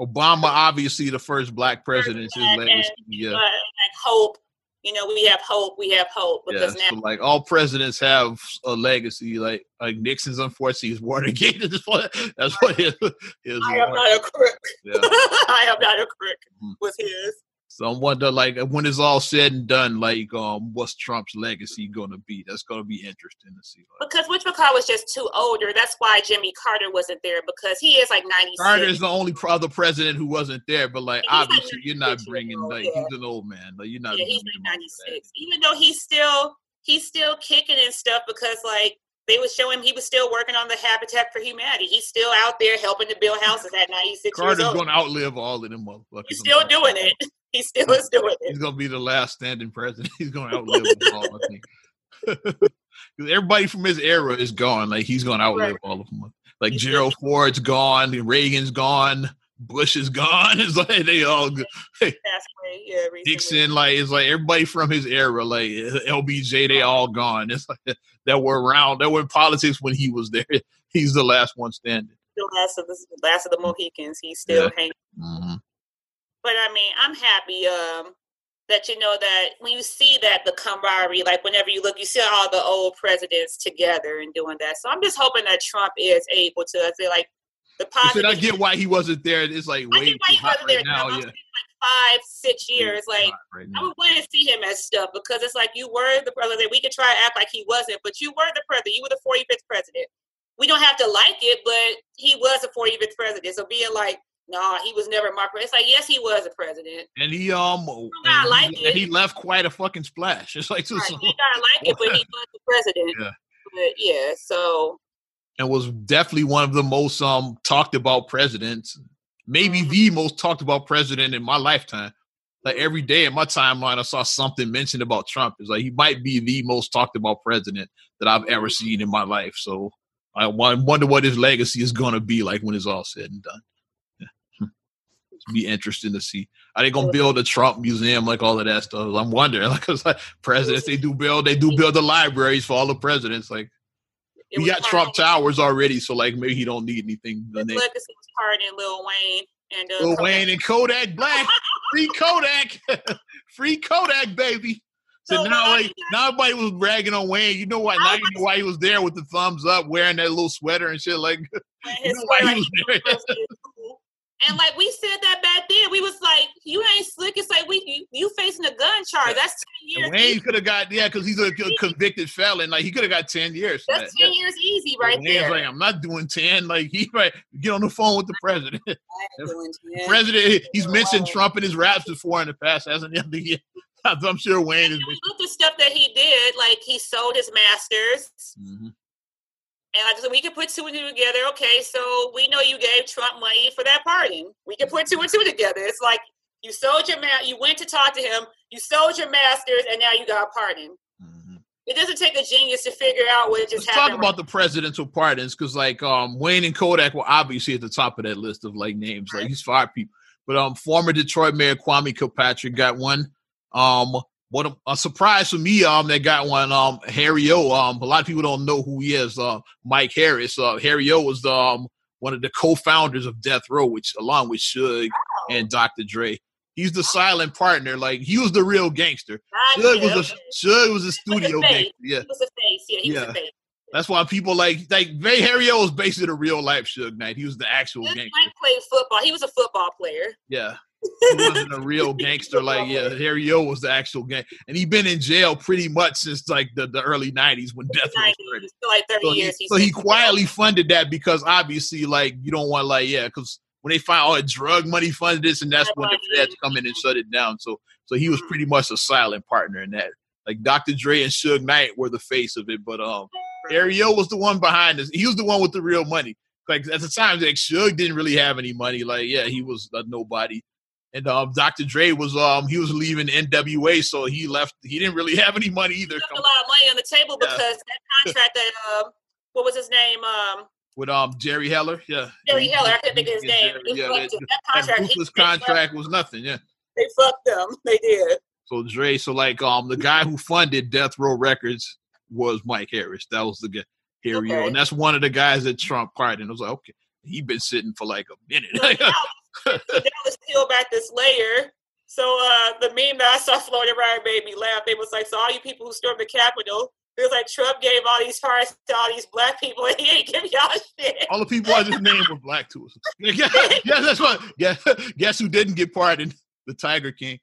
Obama, obviously the first black president. His black legacy, and, yeah, But like hope, you know, we have hope. We have hope yeah. because So now like all presidents have a legacy. Like like Nixon's, unfortunately, is Watergate. That's what that's what his, his I am not a crook. yeah. I am not a crook. Mhm. Was his. So I wonder, like, when it's all said and done, like, um, what's Trump's legacy going to be? That's going to be interesting to see. Like, Because Mitch McCall was just too older. That's why Jimmy Carter wasn't there because he is like 96. is the only pro- other president who wasn't there, but like, He's like obviously, you're not bringing old, like yeah. he's an old man. Like, you're not. yeah, he's like 96. Even though he's still he's still kicking and stuff because like they would show him he was still working on the Habitat for Humanity. He's still out there helping to build houses at 96 that. Carter's years old. going to outlive all of them motherfuckers. He's still doing it. He still is doing it. He's going to be the last standing president. He's going to outlive them all. I think. 'Cause everybody from his era is gone. Like he's going to outlive Right. all of them. Like He's Gerald Ford's gone. Reagan's gone. Bush is gone. It's like they all. away, yeah. Nixon, like it's like everybody from his era, like LBJ, they all gone. It's like that were around, that were in politics when he was there. He's the last one standing. Still last of the last of the Mohicans. He's still Yeah. hanging. Mm-hmm. But I mean, I'm happy um, that you know that when you see that the camaraderie, like whenever you look, you see all the old presidents together and doing that. So I'm just hoping that Trump is able to. I feel like the positive. "I get why he wasn't there. It's like I get why he wasn't right there. now. Yeah, like five, six years. It's Like right I would want to see him as stuff because it's like you were the president. We could try to act like he wasn't, but you were the president. You were the 45th president. We don't have to like it, but he was the 45th president. So being like, nah, he was never my president. It's like, yes, he was a president. And he um, gotta and he, like and it. he left quite a fucking splash. It's like Right. You gotta like it, but he was the president. Yeah. But yeah, so and was definitely one of the most um talked about presidents, maybe Mhm. the most talked about president in my lifetime. Like every day in my timeline, I saw something mentioned about Trump. It's like he might be the most talked about president that I've ever seen in my life. So I wonder what his legacy is going to be like when it's all said and done. Be interesting to see. Are they gonna build a Trump museum like all of that stuff? I'm wondering. Like, 'cause, like presidents, they do build, they do build the libraries for all the presidents. Like we got Trump towers already, so like maybe he don't need anything. His Then legacy was part in Lil Wayne and uh, Lil Kodak. Wayne and Kodak Black, free Kodak, free Kodak, baby. So So now, like, now everybody was bragging on Wayne. You know why? Now you know why he was there with the thumbs up, wearing that little sweater and shit. Like, you know why he was there. And like we said that back then, we was like, "You ain't slick." It's like we you, you facing a gun charge. That's ten years. And Wayne could have got yeah, because he's a convicted felon. Like he could have got ten years. That's that. ten years easy right Wayne's there. like, I'm not doing ten. Like he right, get on the phone with the president. I ain't doing 10. president, he's mentioned. Trump in his raps before in the past, hasn't he? I'm sure Wayne is. We looked at stuff that he did, like he sold his masters, Mhm. And like so we could put two and two together. Okay, so we know you gave Trump money for that pardon. We can put two and two together. It's like you sold your ma- you went to talk to him, you sold your masters, and now you got a pardon. Mhm. It doesn't take a genius to figure out what just Let's talk happened. about the presidential pardons because, like, um, Wayne and Kodak were obviously at the top of that list of like names. Like, he's five people, but um, former Detroit Mayor Kwame Kilpatrick got one. Um, what a, a surprise for me, um, that got one. Um, Harry O. Um, a lot of people don't know who he is. Uh, Mike Harris. Uh, Harry O. was um one of the co-founders of Death Row, which along with Suge and Dr. Dre. He's the silent partner. Like he was the real gangster. Suge yeah, was a Suge was a studio face. gangster. Yeah. he was a face. Yeah, he was a face. That's why people like like Ray Harry O was basically the real life Suge Knight. He was the actual gangster. Mike played football. He was a football player. Yeah. He wasn't a real gangster like yeah, Harry O was the actual gang. And he been in jail pretty much since like the, the early nineties when Death 90s, started. for like 30 So he, years. he's so he quietly funded that because obviously like you don't want like yeah, because when they find all the drug money funded this and that's when the feds come in and shut it down. So so he was pretty much a silent partner in that. Like Dr. Dre and Suge Knight were the face of it, but um Harry O was the one behind this. He was the one with the real money. Like at the time, like Suge didn't really have any money. Like yeah, he was a nobody. And um, Dr. Dre was um he was leaving NWA, so he left. He didn't really have any money either. a lot of money on the table Yeah. because that contract that um what was his name um With um Jerry Heller, yeah. Jerry He- Heller I couldn't think of his name. Jerry- yeah, that, him. that contract, ruthless contract was nothing. Yeah. They fucked them. They did. So Dre, so like um the guy who funded Death Row Records was Mike Harris. That was the guy, Harry, Okay. and that's one of the guys that Trump pardoned. I was like, okay, he been sitting for like a minute. Let's peel back this layer. So uh the meme that I saw floating around made me laugh. It was like, so all you people who stormed the Capitol, it was like Trump gave all these cars to all these black people and he ain't give y'all shit. All the people I just named were black to us. Yeah, yeah, that's what. Yeah, guess who didn't get pardoned? The Tiger King.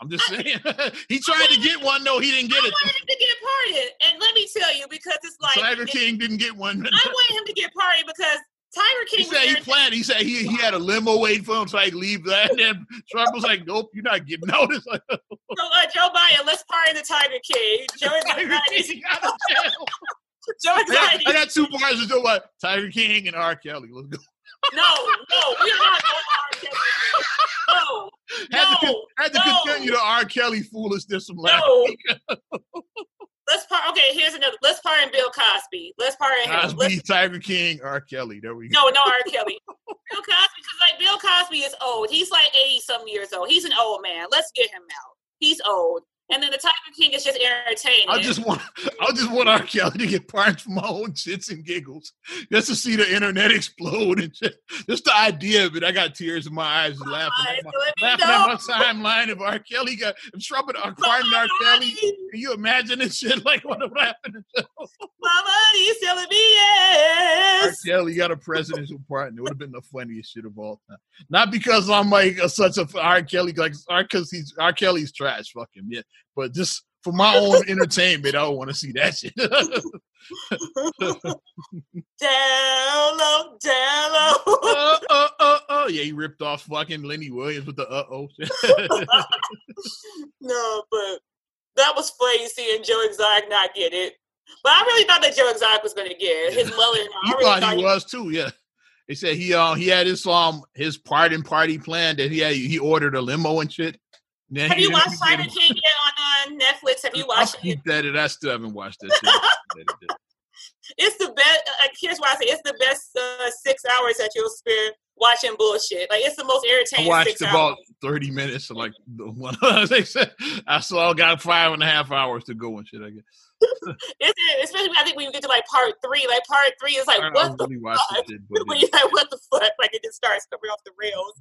I'm just saying. he tried to get one, though he didn't get I it. wanted him to get pardoned. And let me tell you, because it's like Tiger it- King didn't get one. I wanted him to get pardoned because Tiger King was said he planned. He said he, he had a limo waiting for him so I could leave that. And then Trump was like, "Nope, you're not getting noticed." Like, So, uh, Joe Biden, let's pardon the Tiger King. Joe Tiger King out of jail. Joe I got, I got two bars to do about Tiger King and R. Kelly. Let's go. No, no, we are not going to R. Kelly. No, Had to, no, had to no. continue the R. Kelly foolishness from last No. week. Okay, here's another. Let's pardon Bill Cosby. Let's pardon him. Let's, Tiger King, R. Kelly. There we go. no, no R. Kelly. Bill Cosby, because like Bill Cosby is old. He's like eighty some years old. He's an old man. Let's get him out. He's old. And then the Tiger King is just entertaining. I just want, I just want R. Kelly to get pardoned for my own shits and giggles, just to see the internet explode and just, just the idea of it. I got tears in my eyes and laughing, at my, so let me laughing know. at my timeline of R. Kelly got if Trump and pardoned R. Kelly. Can you imagine this shit? Like what would happen? Mama, he's telling me yes. R. Kelly got a presidential pardon. It would have been the funniest shit of all time. Not because I'm like a, such a R. Kelly, like R. Because he's R. Kelly's trash. Fuck him, yeah. But just for my own entertainment, I don't want to see that shit. Down low, down low. uh, uh, uh, uh. Yeah, he ripped off fucking Lenny Williams with the uh oh. no, but that was funny seeing Joe Exotic not get it. But I really thought that Joe Exotic was going to get his mullet. he really thought, thought he was too. Yeah, they said he uh he had his um his pardon party plan that he had. He ordered a limo and shit. Then Have you watched him- King yet on uh, Netflix? Have you I watched it? peeped it. I still haven't watched that. Shit. It's the best. Like, here's why I say it's the best uh, six hours that you'll spend watching bullshit. Like it's the most I irritating watched six about hours. thirty minutes. Like the one they said, I saw I got five and a half hours to go and shit. I guess. It's, especially I think when you get to like part three. Like part three is like I what the really fuck? that shit, but when you're like, what the fuck? Like it just starts coming off the rails.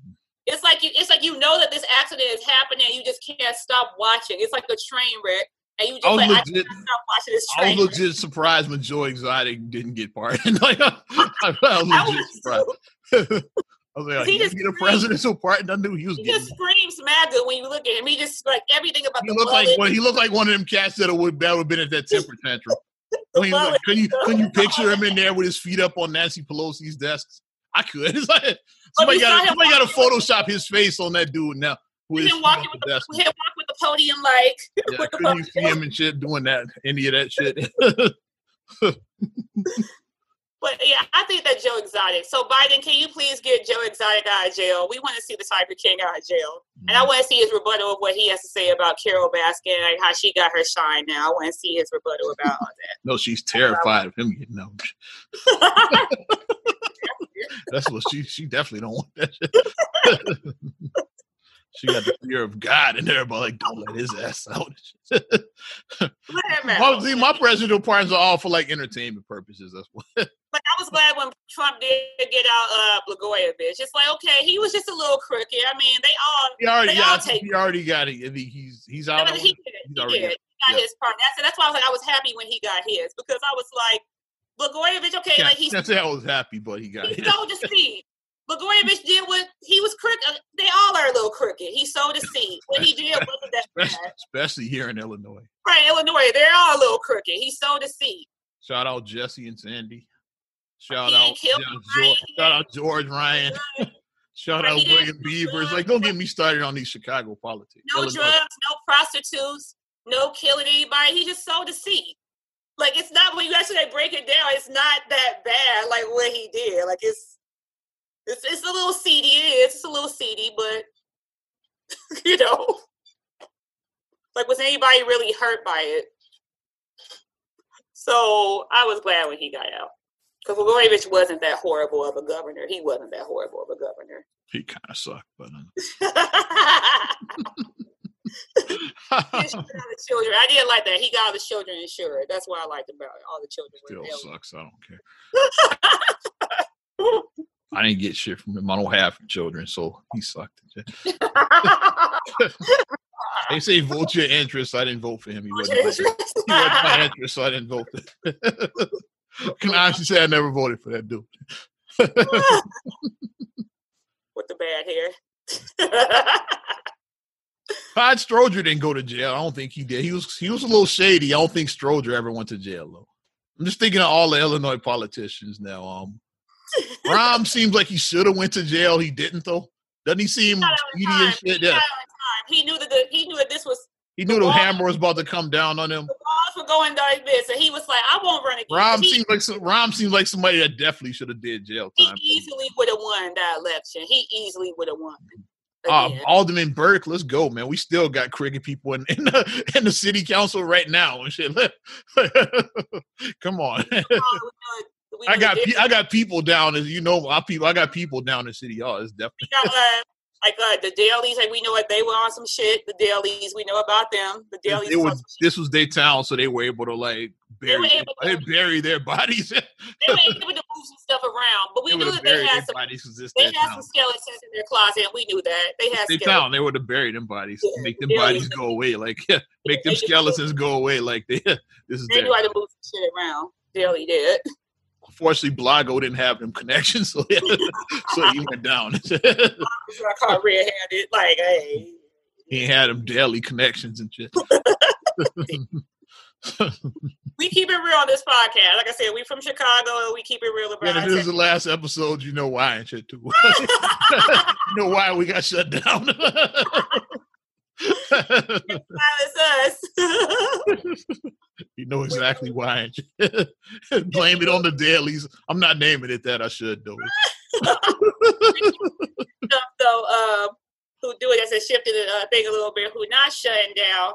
It's like you it's like you know that this accident is happening, and you just can't stop watching. It's like a train wreck. And you just I was like I legit- can't stop watching this I was wreck. legit surprised when Joe Exotic didn't get pardoned. like, I, I was I legit surprised. I was like, He just get a presidential pardon. I knew he was He just screams MAGA when you look at him. He just like everything about He the looked like one. He looked like one of them cats that would that would have been at that temper tantrum. the When he was mullet. like, can you can you picture him in there with his feet up on Nancy Pelosi's desk? I could. It's like oh, somebody got somebody got to Photoshop his face on that dude now. His him walking with the the, walk with the podium like Yeah, with the couldn't you see him and shit doing that? Any of that shit? But yeah, I think that Joe Exotic. So Biden, can you please get Joe Exotic out of jail? We want to see the Tiger King out of jail, and I mm-hmm. want to see his rebuttal of what he has to say about Carole Baskin, like how she got her shine. Now I want to see his rebuttal about all that. no, she's terrified of him getting out. That. That's what she she definitely don't want that shit. she got the fear of God in there, but like don't let his ass out. Let him out. well, see, my presidential pardons are all for like entertainment purposes. That's what. Like I was glad when Trump did get out of uh Bitch, It's like okay, he was just a little crooked. I mean, they all He already, They yeah, all take- he already got it. He's he's out. On he did it. He's He did. He got yeah. his part. That's that's why I was like I was happy when he got his because I was like Blagojevich. Okay, Can't, like he's I was happy, but he got he it. sowed the seed. Blagojevich did what he was crooked. uh, They all are a little crooked. He sowed the seed. What he did wasn't that Especially, bad. especially here in Illinois. Right, Illinois, they're all a little crooked. He sowed the seed. Shout out Jesse and Sandi. Shout He out, ain't killed yeah, nobody. George, shout out George Ryan. Shout Right, out William Beavers. Like, don't get me started on these Chicago politics. No Illinois. drugs, no prostitutes, no killing anybody. He just sowed the seed. Like it's not when you actually like, break it down, it's not that bad. Like what he did. Like it's it's it's a little seedy. It is. It's a little seedy, but you know, like was anybody really hurt by it? So I was glad when he got out. Because Blagojevich wasn't that horrible of a governor. He wasn't that horrible of a governor. He kind of sucked, but uh, He insured all the children. I didn't like that. He got all the children insured. That's what I liked about it. All the children still sucks. I don't care. I didn't get shit from him. I don't have children, so he sucked. They say vote your interest. I didn't vote for him. He wasn't, my, he wasn't my interest, so I didn't vote for him. Can I honestly say I never voted for that dude? With the bad hair. Todd Stroger didn't go to jail. I don't think he did. He was he was a little shady. I don't think Stroger ever went to jail though. I'm just thinking of all the Illinois politicians now. Um, Rahm seems like he should have went to jail. He didn't though. Doesn't he seem Not all the speedy and shit? He Yeah. the time. He knew that the, he knew that this was He knew the hammer was about to come down on him. the laws were going like this, and he was like, "I won't run again." He, seems like some, Rahm seems like somebody that definitely should have did jail he easily would have won that election. He easily would have won. Uh, Alderman Burke, let's go, man. We still got cricket people in, in, the, in the city council right now and shit. Come on. We know- we I got pe- I got people down as you know my people I got people down in the City Hall. It's definitely we got uh, like uh, the Daleys, like we know what they were on some shit. The Daleys, we know about them. The Daleys, it was was this was their town, so they were able to like bury they to- bury their bodies. they were able to move some stuff around, but we they knew that they had some. bodies They had town. some skeletons in their closet, and we knew that they had Their skeletons. town, they would have buried them bodies, Yeah, make them bodies go away, like make them skeletons go away, like they, this is They their. knew how to move some shit around. Daley did. Unfortunately, Blago didn't have them connections, so so he went down. I caught red-handed. Like, hey, he had them Daley connections and shit. We keep it real on this podcast. Like I said, we from Chicago, and we keep it real Yeah, about if this is the last episode. You know why and shit too. you know why we got shut down. it's us. You know exactly why. Blame it on the Daleys. I'm not naming it that. I should though. so, um, who do it as a shifted uh, thing a little bit? Who not shutting down?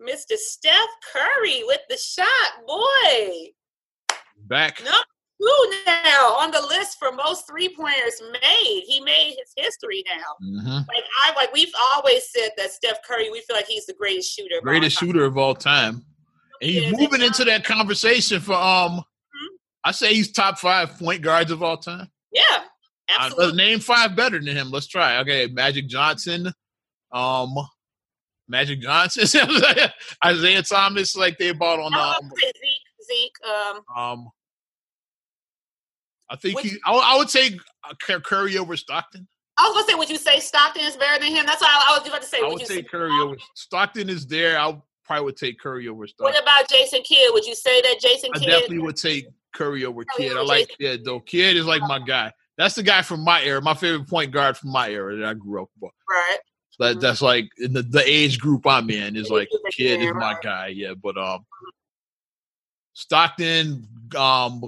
Mr. Steph Curry with the shot, boy. Back. No, two now on the list for most three pointers made. He made his history now. Mm-hmm. Like I like we've always said that Steph Curry, we feel like he's the greatest shooter. Greatest shooter of all time. And he's Yeah, moving into that conversation for um Mhm. I say he's top five point guards of all time. Yeah, Uh, absolutely. let's name five better than him. Let's try. Okay, Magic Johnson, um, Magic Johnson, Isaiah Thomas, like they bought on I um, would say Zeke, Zeke. Um, um I think he. I, would- I would take uh, Curry over Stockton. I was gonna say, would you say Stockton is better than him? That's what I, I was about to say. I would would say Curry over Stockton. Is there? I probably would take Curry over Stockton. What about Jason Kidd? Would you say that Jason I Kidd? definitely would take Curry over Curry Kidd. I like Jason Kidd though. Kidd is like my guy. That's the guy from my era. My favorite point guard from my era that I grew up with. right. That that's like in the, the age group I'm in is like Kidd is my guy. Yeah, but um, Stockton, um,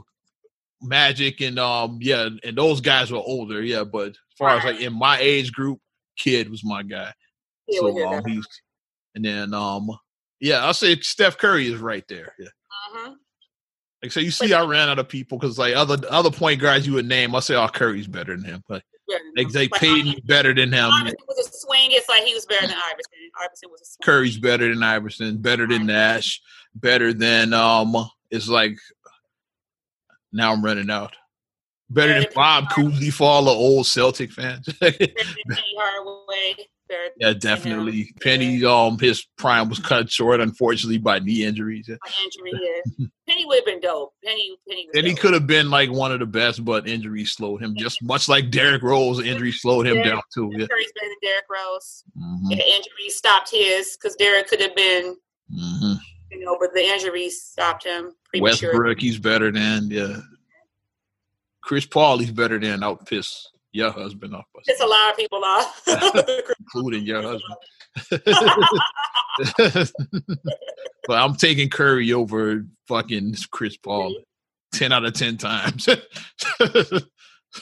Magic, and um, yeah, and those guys were older. Yeah, but as far as like in my age group, Kidd was my guy. Yeah, so um, he's and then um, yeah, I'll say Steph Curry is right there. Yeah. Mhm. Like so, you see, I ran out of people because like other other point guards you would name, I'll say, "Oh, Curry's better than him." But. They they Like, paid me better than him. Iverson was a swing. It's like he was better than Iverson. Iverson was a swing. Curry's better than Iverson, better than Nash, better than um. It's like now I'm running out. Better than Better than Bob Cousy for all the old Celtic fans. Better than Penny Hardaway. Better yeah, definitely. you know, Penny, um, his prime was cut short, unfortunately, by knee injuries. my injury. Yeah. Penny would have been dope. Penny, Penny. And he could have been like one of the best, but injuries slowed him. Just much like Derrick Rose, injury slowed him Yeah. down too. Yeah. Curry's better than Derrick Rose. Mhm, The injury stopped his because Derrick could have been, mhm. you know, but the injuries stopped him. Westbrook, he's better than yeah. Chris Paul, he's better than out your husband off, Piss a lot of people off. including your husband. but I'm taking Curry over fucking Chris Paul, ten out of ten times.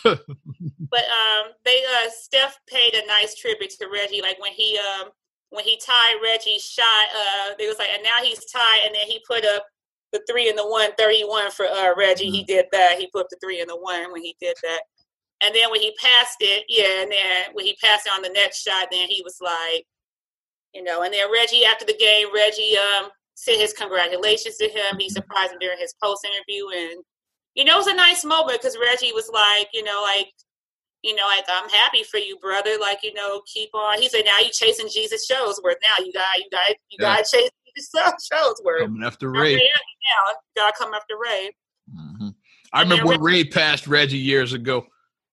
But um, they uh, Steph paid a nice tribute to Reggie. Like when he um when he tied Reggie's shot, uh, they was like, and now he's tied, and then he put up the three and the one, 31 for uh Reggie. He did that. He put up the three and the one when he did that. And then when he passed it, yeah, and then when he passed it on the next shot, then he was like, you know, and then Reggie after the game, Reggie um said his congratulations to him. He surprised him during his post interview and you know, it was a nice moment because Reggie was like, you know, like, you know, like I'm happy for you, brother. Like, you know, keep on. He said, now you chasing Jesus Shuttlesworth. Now you got, you got, you Yeah. got chase Jesus Shuttlesworth. Coming after Ray. Now, got to come after Ray. Mhm. I remember when Ray passed Reggie years ago,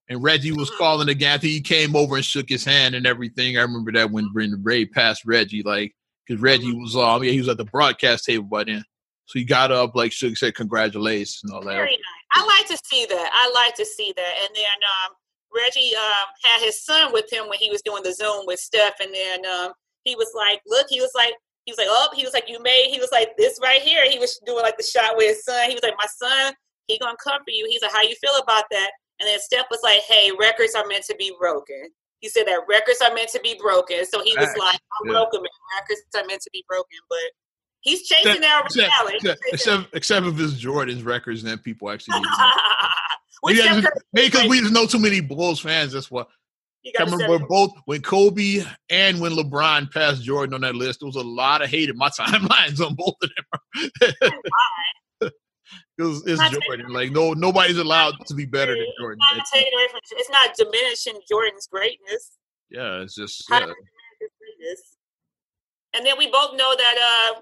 and Reggie was calling again. I think he came over and shook his hand and everything. I remember that when when Ray passed Reggie, like because Reggie was um yeah he was at the broadcast table by then, so he got up like shook said congratulations and all that. Very nice. I like to see that. I like to see that. And then um, Reggie um, had his son with him when he was doing the Zoom with Steph, and then um, he was like, "Look," he was like, he was like, "Oh," he was like, "You made," he was like, "This right here." He was doing like the shot with his son. He was like, "My son, he gonna come for you." He's like, "How you feel about that?" And then Steph was like, "Hey, records are meant to be broken." He said that records are meant to be broken. So he was Facts. like, "I'm Yeah. welcome. Records are meant to be broken," but. He's chasing that Except, reality. except, except, except if it's Jordan's records, and then people actually. Maybe, I Steph just- Curry- maybe because we just know too many Bulls fans. That's why. you I remember both when Kobe and when LeBron passed Jordan on that list. There was a lot of hate in my timelines on both of them. It's Not Jordan. Like no, nobody's allowed to be better than Jordan. It's not It's- away from. It's not diminishing Jordan's greatness. yeah, it's just yeah. does it diminish his greatness? And then we both know that uh,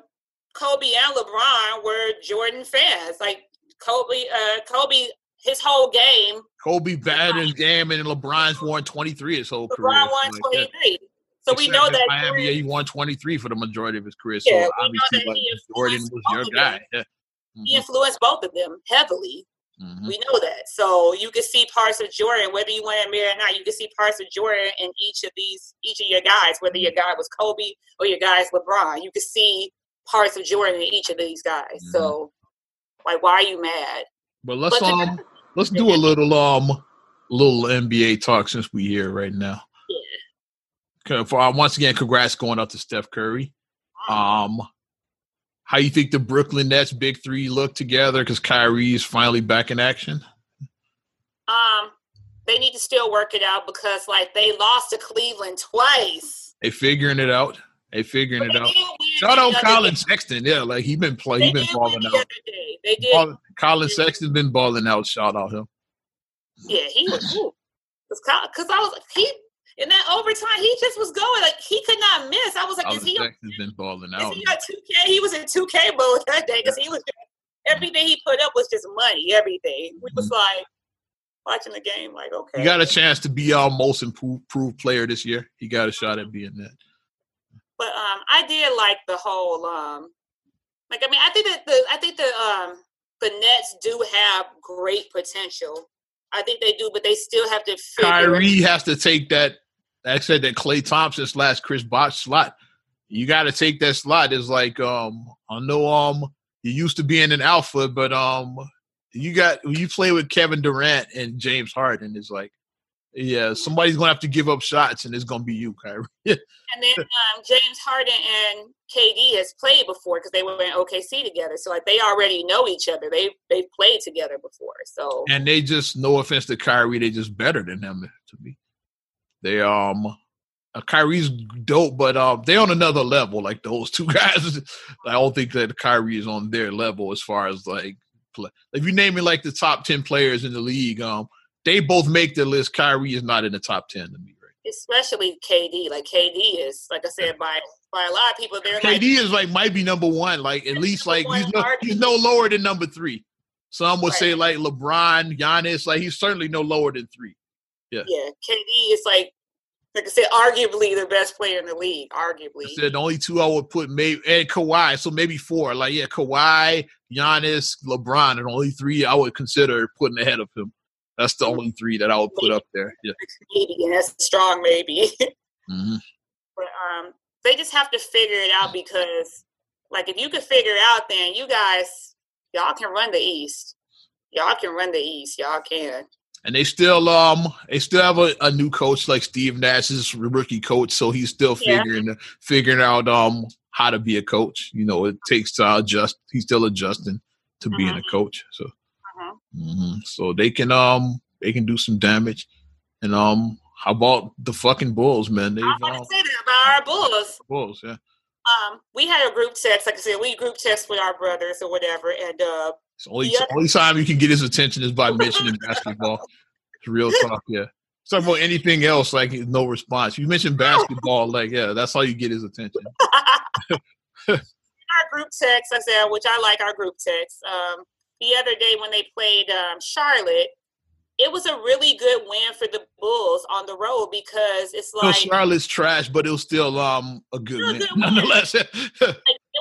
Kobe and LeBron were Jordan fans. Like Kobe, uh, Kobe, his whole game, Kobe bad his game, and LeBron's won twenty three his whole career. LeBron won Like, twenty yeah. three. So we know that. Miami, yeah, he won twenty three for the majority of his career. Yeah, so obviously, like, Jordan was your guy. them. Yeah. he influenced both of them heavily. Mhm. We know that. So you can see parts of Jordan, whether you want to admit it or not, you can see parts of Jordan in each of these, each of your guys, whether your guy was Kobe or your guys LeBron. You can see parts of Jordan in each of these guys. Mm-hmm. So, like, why are you mad? But let's but um let's do a little um little NBA talk since we here right now. Yeah. For uh, once again, congrats going out to Steph Curry. Um, how you think the Brooklyn Nets big three look together? Because Kyrie is finally back in action. Um, they need to still work it out because like they lost to Cleveland twice. They figuring it out. They figuring but it out. Shout out Collin day. Sexton. Yeah, like he been playing. He been balling out. They did. Ball, Collin Sexton's been balling out. Shout out him. Yeah, he was. Because I was he in that overtime, he just was going like he could not miss. I was like, Collin is he? Sexton's been balling out. Is he got two K? He was in two K mode that day because he was everything he put up was just money. Everything. We was mm-hmm. like watching the game, like okay. He got a chance to be our most improved player this year. He got a shot at being that. But um, I did like the whole um, like I mean, I think that the I think the um the Nets do have great potential. I think they do, but they still have to. Kyrie has to take that. I said that Klay Thompson slash Chris Bosh slot. You got to take that slot. It's like um, I know um, you used to being an alpha, but um, you got you play with Kevin Durant and James Harden. It's like yeah, somebody's gonna have to give up shots, and it's gonna be you, Kyrie. and then um, James Harden and KD has played before because they were in OKC together, so like they already know each other. They they've played together before, so and they just no offense to Kyrie, they just better than him to me. They um, uh, Kyrie's dope, but um, they on another level. Like those two guys, I don't think that Kyrie is on their level as far as like play. If you name me like the top ten players in the league, um they both make the list. Kyrie is not in the top ten to me, right? Especially KD. Like KD is, like I said, by by a lot of people, they're KD like, is like might be number one. Like at least like he's no, he's no lower than number three. Some would right. say like LeBron, Giannis. Like he's certainly no lower than three. Yeah. Yeah. KD is like like I said, arguably the best player in the league. Arguably, I said the only two I would put maybe and Kawhi, so maybe four. Like yeah, Kawhi, Giannis, LeBron, and only three I would consider putting ahead of him. That's the only three that I would put up there. Yeah. Maybe, that's strong, maybe. mm-hmm. But um, they just have to figure it out because, like, if you could figure it out, then you guys, y'all can run the East. Y'all can run the East. Y'all can. And they still um they still have a, a new coach like Steve Nash's rookie coach, so he's still figuring yeah. figuring out um how to be a coach. You know, it takes to adjust. He's still adjusting to mm-hmm. being a coach. So Mm-hmm. So they can um they can do some damage. And um, how about the fucking Bulls, man? They've, I want to um, say that about our Bulls. Bulls, yeah. Um, we had a group text, like I said, we group text with our brothers or whatever, and uh, it's only the only time you can get his attention is by mentioning basketball. It's real talk, yeah. Talk about anything else, like no response. You mentioned basketball, like yeah, that's how you get his attention. our group text, I said, which I like our group text. Um, the other day when they played um, Charlotte, it was a really good win for the Bulls on the road because it's like no, Charlotte's trash, but it was still um a good win good nonetheless. it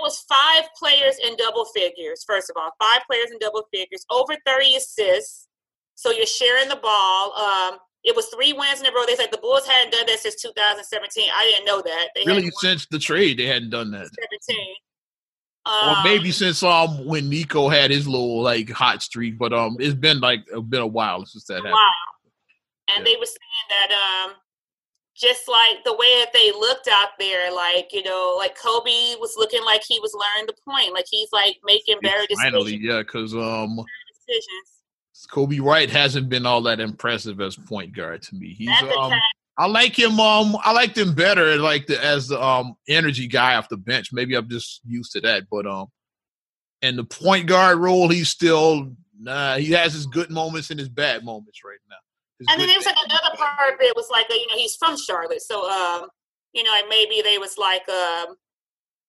was five players in double figures. First of all, five players in double figures, over thirty assists. So you're sharing the ball. Um, it was three wins in a row. They said the Bulls hadn't done that since 2017. I didn't know that. They really, since the trade, they hadn't done that. 17 or maybe um, since um when Nico had his little like hot streak, but um it's been like been a while since that happened. Wow. And yeah. they were saying that um just like the way that they looked out there, like you know, like Coby was looking like he was learning the point, like he's like making better decisions. Finally, yeah, because um. Coby White hasn't been all that impressive as point guard to me. He's um, I like him. Um, I liked him better, like the as the um energy guy off the bench. Maybe I'm just used to that, but um, in the point guard role, he's still nah. He has his good moments and his bad moments right now. His and then there was like another part of it was like you know he's from Charlotte, so um, you know, like maybe they was like um,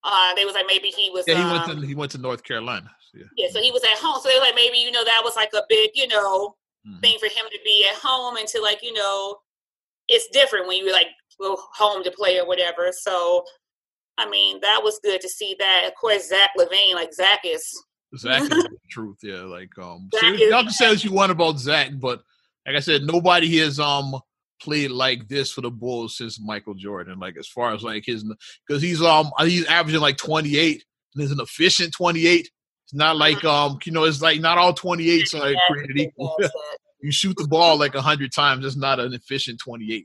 uh, they was like maybe he was yeah he um, went to he went to North Carolina. So yeah. yeah, so he was at home. So they were like maybe you know that was like a big you know mm-hmm. thing for him to be at home and to like you know it's different when you like go home to play or whatever. So, I mean, that was good to see that. Of course, Zach LaVine, like Zach is Zach is the truth. Yeah, like um, so y'all can say what you want about Zach, but like I said, nobody has um played like this for the Bulls since Michael Jordan. Like as far as like his, because he's um he's averaging like twenty eight. and it's an efficient 28. It's not like um, you know, it's like not all 28s are created equal. You shoot the ball like hundred times, it's not an efficient 28.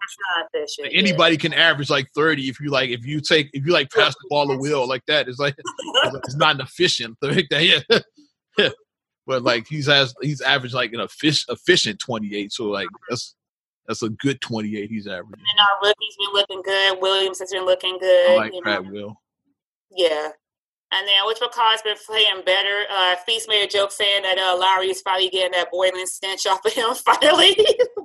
Efficient, like anybody yeah. can average like 30 if you like if you take if you like pass the ball a wheel like that. It's like it's not an efficient. yeah. but like he's has he's averaged like an efficient 28. So like uh-huh. that's that's a good 28 he's averaging. And our rookie's been looking good. Williams has been looking good. I like Pat Will. Yeah. And then which McCall's been playing better. Uh, Feast made a joke saying that uh, Lauri is finally getting that Boylen stench off of him. Finally,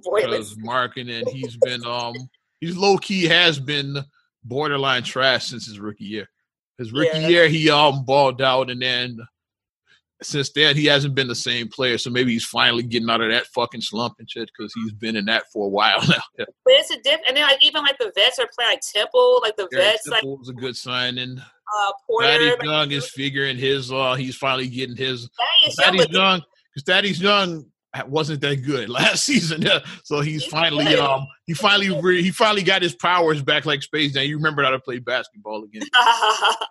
Because Markkanen, he's been um he's low key has been borderline trash since his rookie year. His rookie yeah. year, he um balled out, and then since then he hasn't been the same player. So maybe he's finally getting out of that fucking slump and shit because he's been in that for a while now. but it's a different. And then like even like the vets are playing like Temple, like the Eric vets. Temple like was a good signing. Uh, Porter, Thaddeus Young is figuring his. uh He's finally getting his. Thaddeus Young, because Thaddeus Young wasn't that good last season. So he's finally good. um he finally re- he finally got his powers back like Space Jam. You remember how to play basketball again?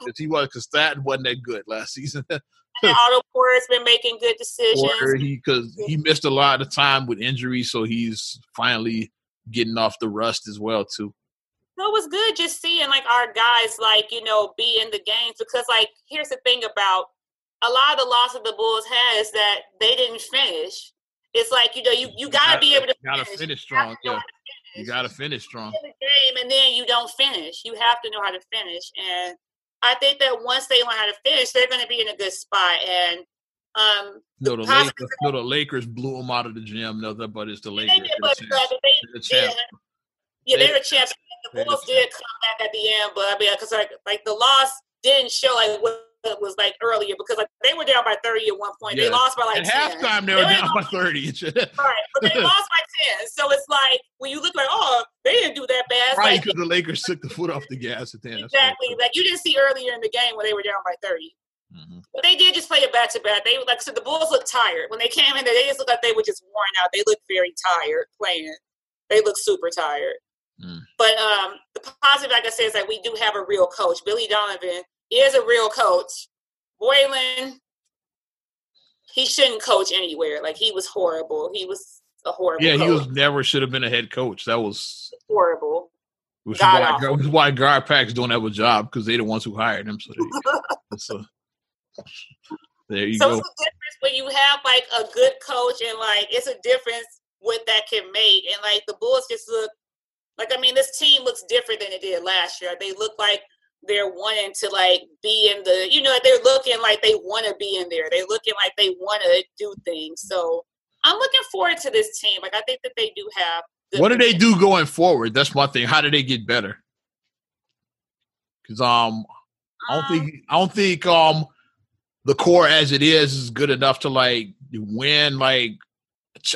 Because he was because that wasn't that good last season. Otto Porter's been making good decisions. Porter, he because he missed a lot of time with injuries, so he's finally getting off the rust as well too. So it was good just seeing like our guys like you know be in the games because like here's the thing about a lot of the loss of the Bulls had is that they didn't finish. It's like you know you you gotta, be able to gotta finish, finish strong. You, yeah. you gotta finish strong. the game and then you don't finish. You have to know how to finish, and I think that once they learn how to finish, they're going to be in a good spot. And um, no, the Lakers, no, the Lakers blew them out of the gym. No, but it's the Lakers. They did, but, they, they, yeah, they, were champs. Bulls did come back at the end, but I mean, because like like the loss didn't show like what it was like earlier because like they were down by thirty at one point. They lost by like at 10. halftime. They were down by thirty. right, but they lost by ten. So it's like when you look like, oh, they didn't do that bad. right, because like, the Lakers took the foot off the gas at the end. Exactly, like you didn't see earlier in the game when they were down by 30 mm-hmm. But they did just play a back to back. They like so the Bulls looked tired when they came in. there, They just looked like they were just worn out. They looked very tired playing. They looked super tired. Mm. But um, the positive, like I said, is that we do have a real coach. Billy Donovan is a real coach. Boylen, he shouldn't coach anywhere. Like he was horrible. He was a horrible. Yeah, coach. he was never should have been a head coach. That was horrible. Which is, why, which is why GarPax don't have a job because they're the ones who hired him. So, they, there you so go. it's a difference when you have like a good coach and like it's a difference what that can make. And like the Bulls just look like I mean this team looks different than it did last year. They look like they're wanting to like be in the you know they're looking like they want to be in there. They're looking like they want to do things. So i'm looking forward to this team. Like i think that they do have what do they do going forward? That's my thing. How do they get better? Because um i don't um, think i don't think um the core as it is is good enough to like win like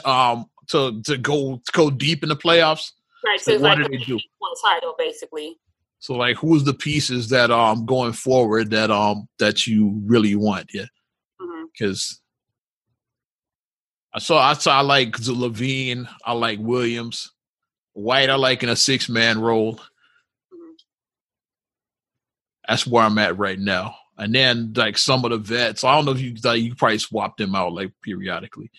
um to to go to go deep in the playoffs right so, so what like do they do one title basically so like who's the pieces that um going forward that um that you really want, yeah? Because mm-hmm. I saw I saw I like LaVine. I like Williams, White I like in a six man role. Mm-hmm. That's where I'm at right now. And then like some of the vets, I don't know if you like, you probably swap them out like periodically.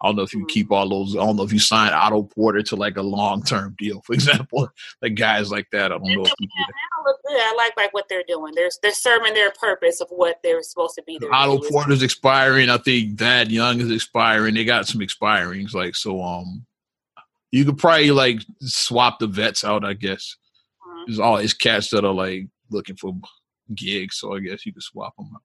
I don't know if you mm-hmm. keep all those. I don't know if you sign Otto Porter to like a long term deal, for example. like guys like that. I don't know. If you yeah, look good. I like like what they're doing. They're they're serving their purpose of what they're supposed to be. Otto Porter's expiring. I think Thad Young is expiring. They got some expirings. Like so, um, you could probably like swap the vets out. I guess mm-hmm. there's always cats that are like looking for gigs, so I guess you could swap them out.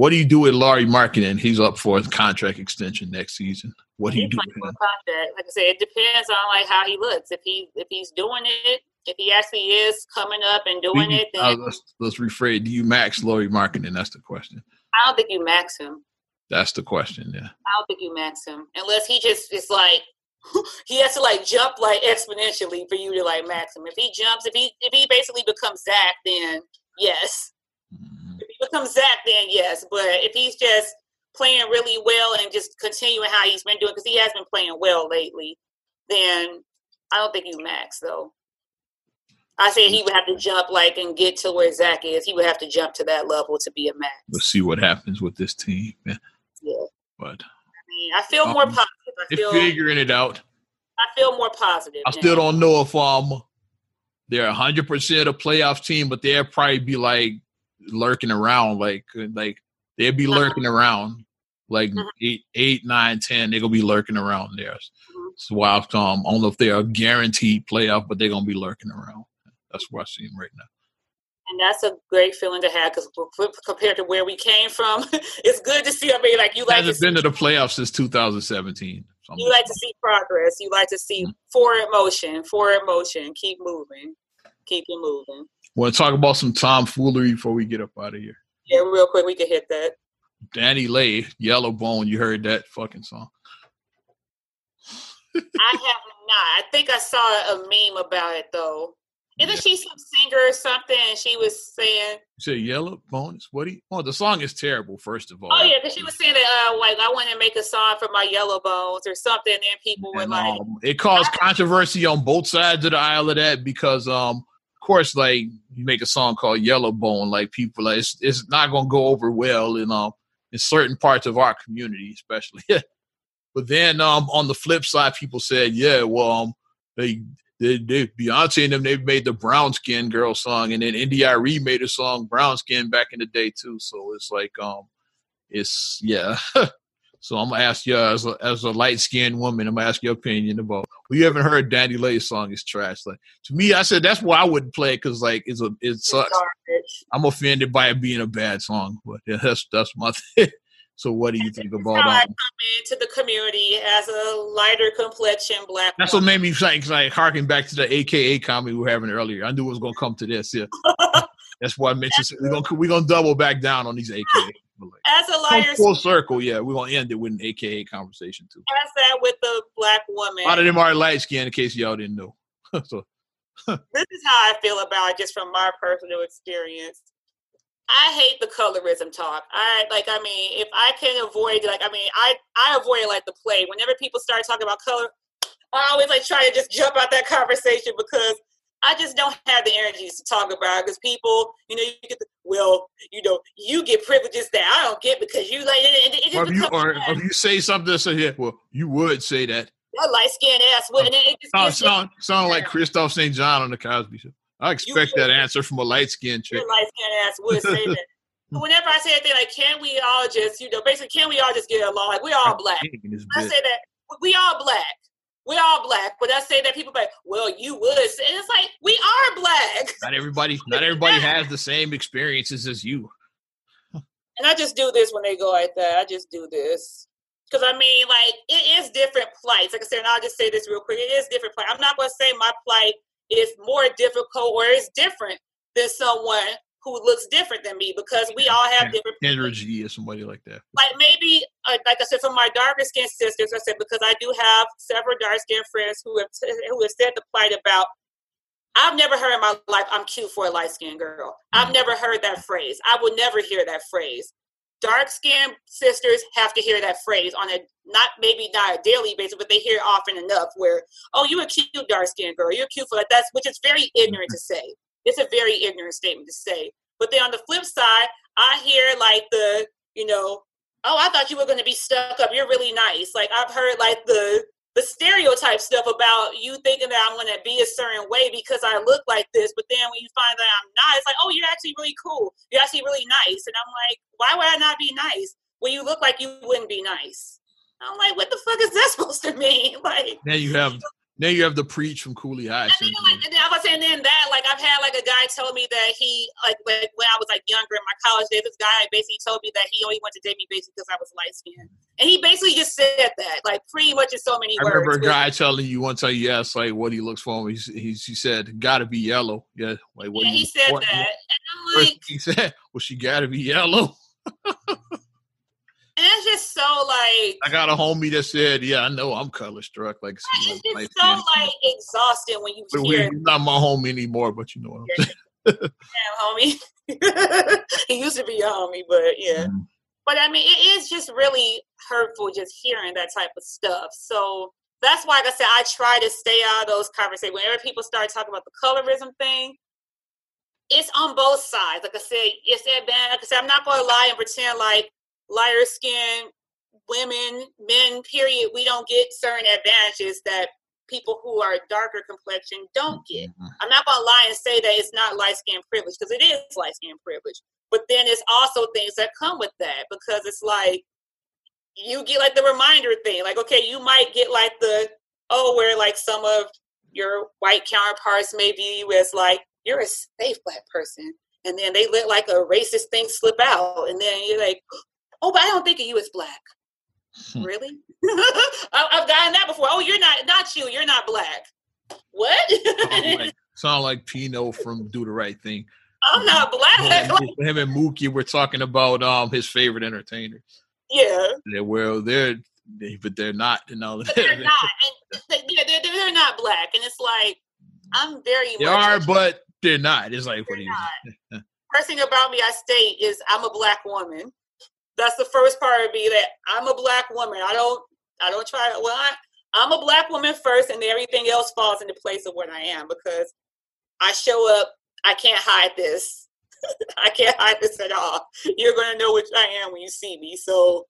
What do you do with Lauri Markkanen? He's up for a contract extension next season. What do you do with him? Contract. Like I said, it depends on like how he looks. If he if he's doing it, if he actually is coming up and doing you, it, then uh, let's let's rephrase. Do you max Lauri Markkanen? That's the question. I don't think you max him. That's the question. Yeah. I don't think you max him unless he just is like he has to like jump like exponentially for you to like max him. If he jumps, if he if he basically becomes Zach, then yes becomes Zach, then yes. But if he's just playing really well and just continuing how he's been doing, because he has been playing well lately, then I don't think you max though. I said he would have to jump like and get to where Zach is. He would have to jump to that level to be a max. Let's see what happens with this team. Yeah. But I mean, I feel more Um, positive. I feel figuring it out. I feel more positive. I now. still don't know if um they're a hundred percent a playoff team, but they'll probably be like lurking around, like like they'll be Uh-huh. lurking around, like Mhm. eight, eight, nine, ten. They're gonna be lurking around there. So um, I don't know if they're a guaranteed playoff, but they're gonna be lurking around. That's what I see them right now. and that's a great feeling to have because compared to where we came from, it's good to see. I mean, like you like to Hasn't been to the playoffs since 2017. So you like to see progress. You like to see Mhm. forward motion, forward motion. Keep moving, keep it moving. Want to talk about some tomfoolery before we get up out of here? Yeah, real quick, we can hit that. DaniLeigh, Yellow Bone. You heard that fucking song? I have not. I think I saw a meme about it though. Isn't Yeah. she some singer or something? And she was saying, say Yellow Bones? What do you? Oh, the song is terrible. First of all. "Oh yeah," because she was saying that, uh, like I want to make a song for my yellow bones or something. And people were like, um, it caused controversy on both sides of the aisle of that because, um, course, like you make a song called Yellow Bone, like people, like, it's it's not gonna go over well in um in certain parts of our community, especially. but then um on the flip side, people said, yeah, well, um, they. They, they, Beyonce and them, they've made the brown skin girl song, and then India.Arie made a song brown skin back in the day too. So it's like, um, it's yeah. So I'm gonna ask you as a, as a light skinned woman, I'm gonna ask your opinion about. Well, you haven't heard DaniLeigh's song is trash. Like to me, I said that's why I wouldn't play it because like it's a it sucks. garbage." I'm offended by it being a bad song, but yeah, that's that's my thing. so what do you think about that? I um, come into the community as a lighter complexion black. That's what made me like like harking back to the AKA comedy we were having earlier. I knew it was gonna come to this. Yeah, that's why I mentioned we're gonna we're gonna double back down on these AKA. But, like, as a come lighter full circle, yeah. We're gonna end it with an AKA conversation too. as that with the black woman. A lot of them are light skin, in case y'all didn't know. so this is how I feel about it, just from my personal experience. I hate the colorism talk. I like. I mean, if I can avoid, like, I mean, I I avoid like the plague. Whenever people start talking about color, I always like try to just jump out that conversation because I just don't have the energies to talk about. Because people, you know, you get the well, you know, you get privileges that I don't get because you like it. it, it or if you or you say something, say yeah, well, you would say that. That light skinned ass would, and then it just Sound sound, like. Christoph St. John on the Cosby Show. I expect that answer from a light skinned chick. light skinned ass would say that. But whenever I say anything like, can we all just, you know, basically, can we all just get along? Like, we all black. I say that we all black. We all black. But I say that people be like, well, you would. And it's like, we are black. Not everybody, not everybody has the same experiences as you. And I just do this when they go like that. I just do this. Because I mean, like, it is different plights. Like I said, and I'll just say this real quick. It is different plight. I'm not going to say my plight is more difficult or is different than someone who looks different than me because we all have different energy or somebody like that. like maybe uh, like I said for my darker skinned sisters, I said because I do have several dark skinned friends who have who have said the plight about. I've never heard in my life I'm cute for a light skinned girl. I've Mhm. never heard that phrase. I will never hear that phrase. Dark skinned sisters have to hear that phrase on a not maybe not a daily basis, but they hear it often enough where, oh, you're a cute dark skinned girl. You're cute for like that's which is very ignorant to say. It's a very ignorant statement to say. But then on the flip side, I hear like the, you know, oh, I thought you were going to be stuck up. You're really nice. Like I've heard like the the stereotype stuff about you thinking that I'm going to be a certain way because I look like this. But then when you find that I'm not, it's like, oh, you're actually really cool. You're actually really nice. And I'm like, why would I not be nice when you look like you wouldn't be nice? I'm like, what the fuck is that supposed to mean? Like, Now you have now you have the preach from Cooley High. and then, like, and then I was saying then that, like, I've had like a guy tell me that he, like, like when I was like younger in my college days, this guy basically told me that he only wanted to date me basically because I was light skinned, and he basically just said that, like, pretty much in so many I words. remember a guy telling you one time you asked like what he looks for. He, he, he said, "Gotta be yellow." Yeah, like what? yeah, he said what- that, and I'm First like, he said, "Well, she gotta be yellow." and it's just so like. I got a homie that said, "Yeah, I know I'm color struck." Like, It's just so like exhausting when you But hear he's not my homie anymore. But you know what I'm saying. him, homie. he used to be a homie, but yeah. Mhm. But I mean, it is just really hurtful just hearing that type of stuff. So that's why, like I said, I try to stay out of those conversations. Whenever people start talking about the colorism thing, it's on both sides. Like I said, it's that bad. Like I said, I'm not going to lie and pretend like lighter skin women, men, period, we don't get certain advantages that people who are darker complexion don't get. Mm-hmm. I'm not to lie and say that it's not light skin privilege because it is light skin privilege. But then it's also things that come with that because it's like you get like the reminder thing. Like, okay, you might get like the, oh, where like some of your white counterparts may view you as like, you're a safe black person. And then they let like a racist thing slip out. And then you're like, oh, but I don't think of you as black. Hmm. really? I've gotten that before. Oh, you're not, not you. You're not black. What? sound, like, sound like Pino from Do the Right Thing. I'm not black. him and Mookie were talking about um his favorite entertainers. Yeah. yeah well, they're they, but they're not. You know, they're, they're not. And they, they're, they're not black, and it's like I'm very. They are, but they're not. It's like what do you? First thing about me, I state is I'm a black woman. That's the first part of me that I'm a black woman. I don't. I don't try. to Well, I, I'm a black woman first, and everything else falls into place of what I am because I show up. I can't hide this. I can't hide this at all. You're gonna know which I am when you see me. So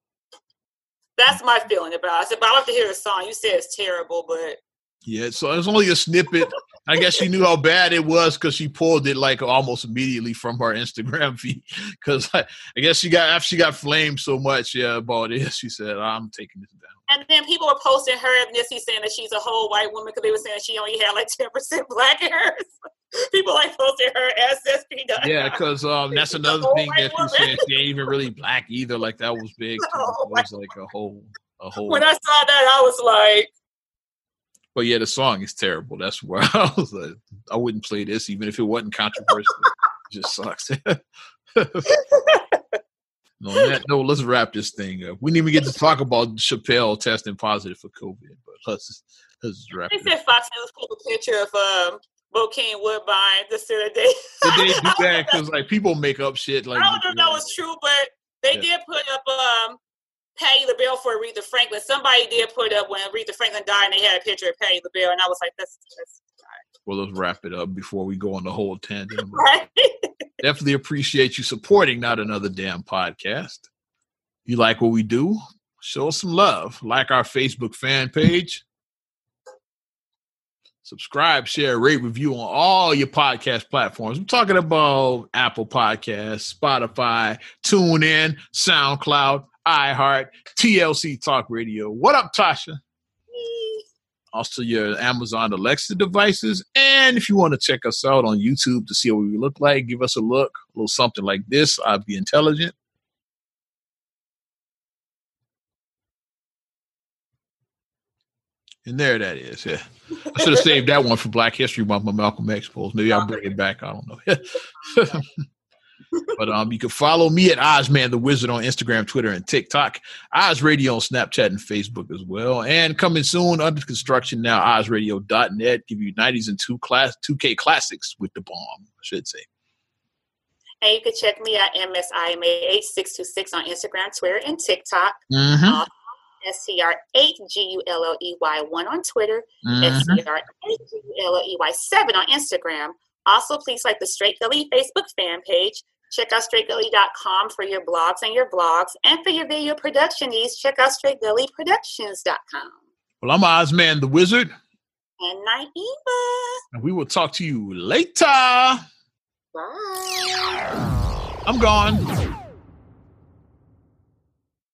that's my feeling about it. I said, but I love to hear the song. You said it's terrible, but yeah, so it's only a snippet. I guess she knew how bad it was because she pulled it like almost immediately from her Instagram feed. Because I, I, guess she got after she got flamed so much, yeah, about it. She said, "I'm taking this down." And then people were posting her and ethnicity saying that she's a whole white woman because they were saying she only had like ten percent black hair. people like posting her ancestry. Yeah, because um, that's another thing that you said she ain't even really black either. Like that was big. It was like a whole, a whole. When I saw that, I was like. But yeah, the song is terrible. That's why I was like, I wouldn't play this even if it wasn't controversial. it just sucks. no, that, no, let's wrap this thing up. We didn't even get to talk about Chappelle testing positive for COVID, but let's let's wrap. They said Fox News put a picture of um, Bokeem Woodbine just the other day. Did they do that? Because like people make up shit. Like I don't know if that was true, but they yeah. did put up um Patti LaBelle for Aretha Franklin. Somebody did put up when Aretha Franklin died, and they had a picture of Patti LaBelle, and I was like, "That's." that's well, let's wrap it up before we go on the whole tangent. right? Definitely appreciate you supporting Not Another Damn Podcast. You like what we do? Show us some love. Like our Facebook fan page. Subscribe, share, rate, review on all your podcast platforms. I'm talking about Apple Podcasts, Spotify, TuneIn, SoundCloud, iHeart, TLC Talk Radio. What up, Tasha? Also, your Amazon Alexa devices. And if you want to check us out on YouTube to see what we look like, give us a look, a little something like this. I'd be intelligent. And there that is. Yeah. I should have saved that one for Black History Month, my Malcolm X post. Maybe I'll bring it back. I don't know. but um, you can follow me at Ozman the Wizard on Instagram, Twitter, and TikTok. Oz Radio on Snapchat and Facebook as well. And coming soon under construction now, OzRadio.net. Give you 90s and two class 2K classics with the bomb, I should say. And you can check me at MSIMA8626 on Instagram, Twitter, and TikTok. Mm-hmm. Uh, SCR8GULLEY1 on Twitter, mm-hmm. SCR8GULLEY7 on Instagram. Also, please like the Straight Gully Facebook fan page. Check out straightgully.com for your blogs and your vlogs. And for your video production needs, check out straightgullyproductions.com. Well, I'm Ozman the Wizard. And Naima. And we will talk to you later. Bye. I'm gone.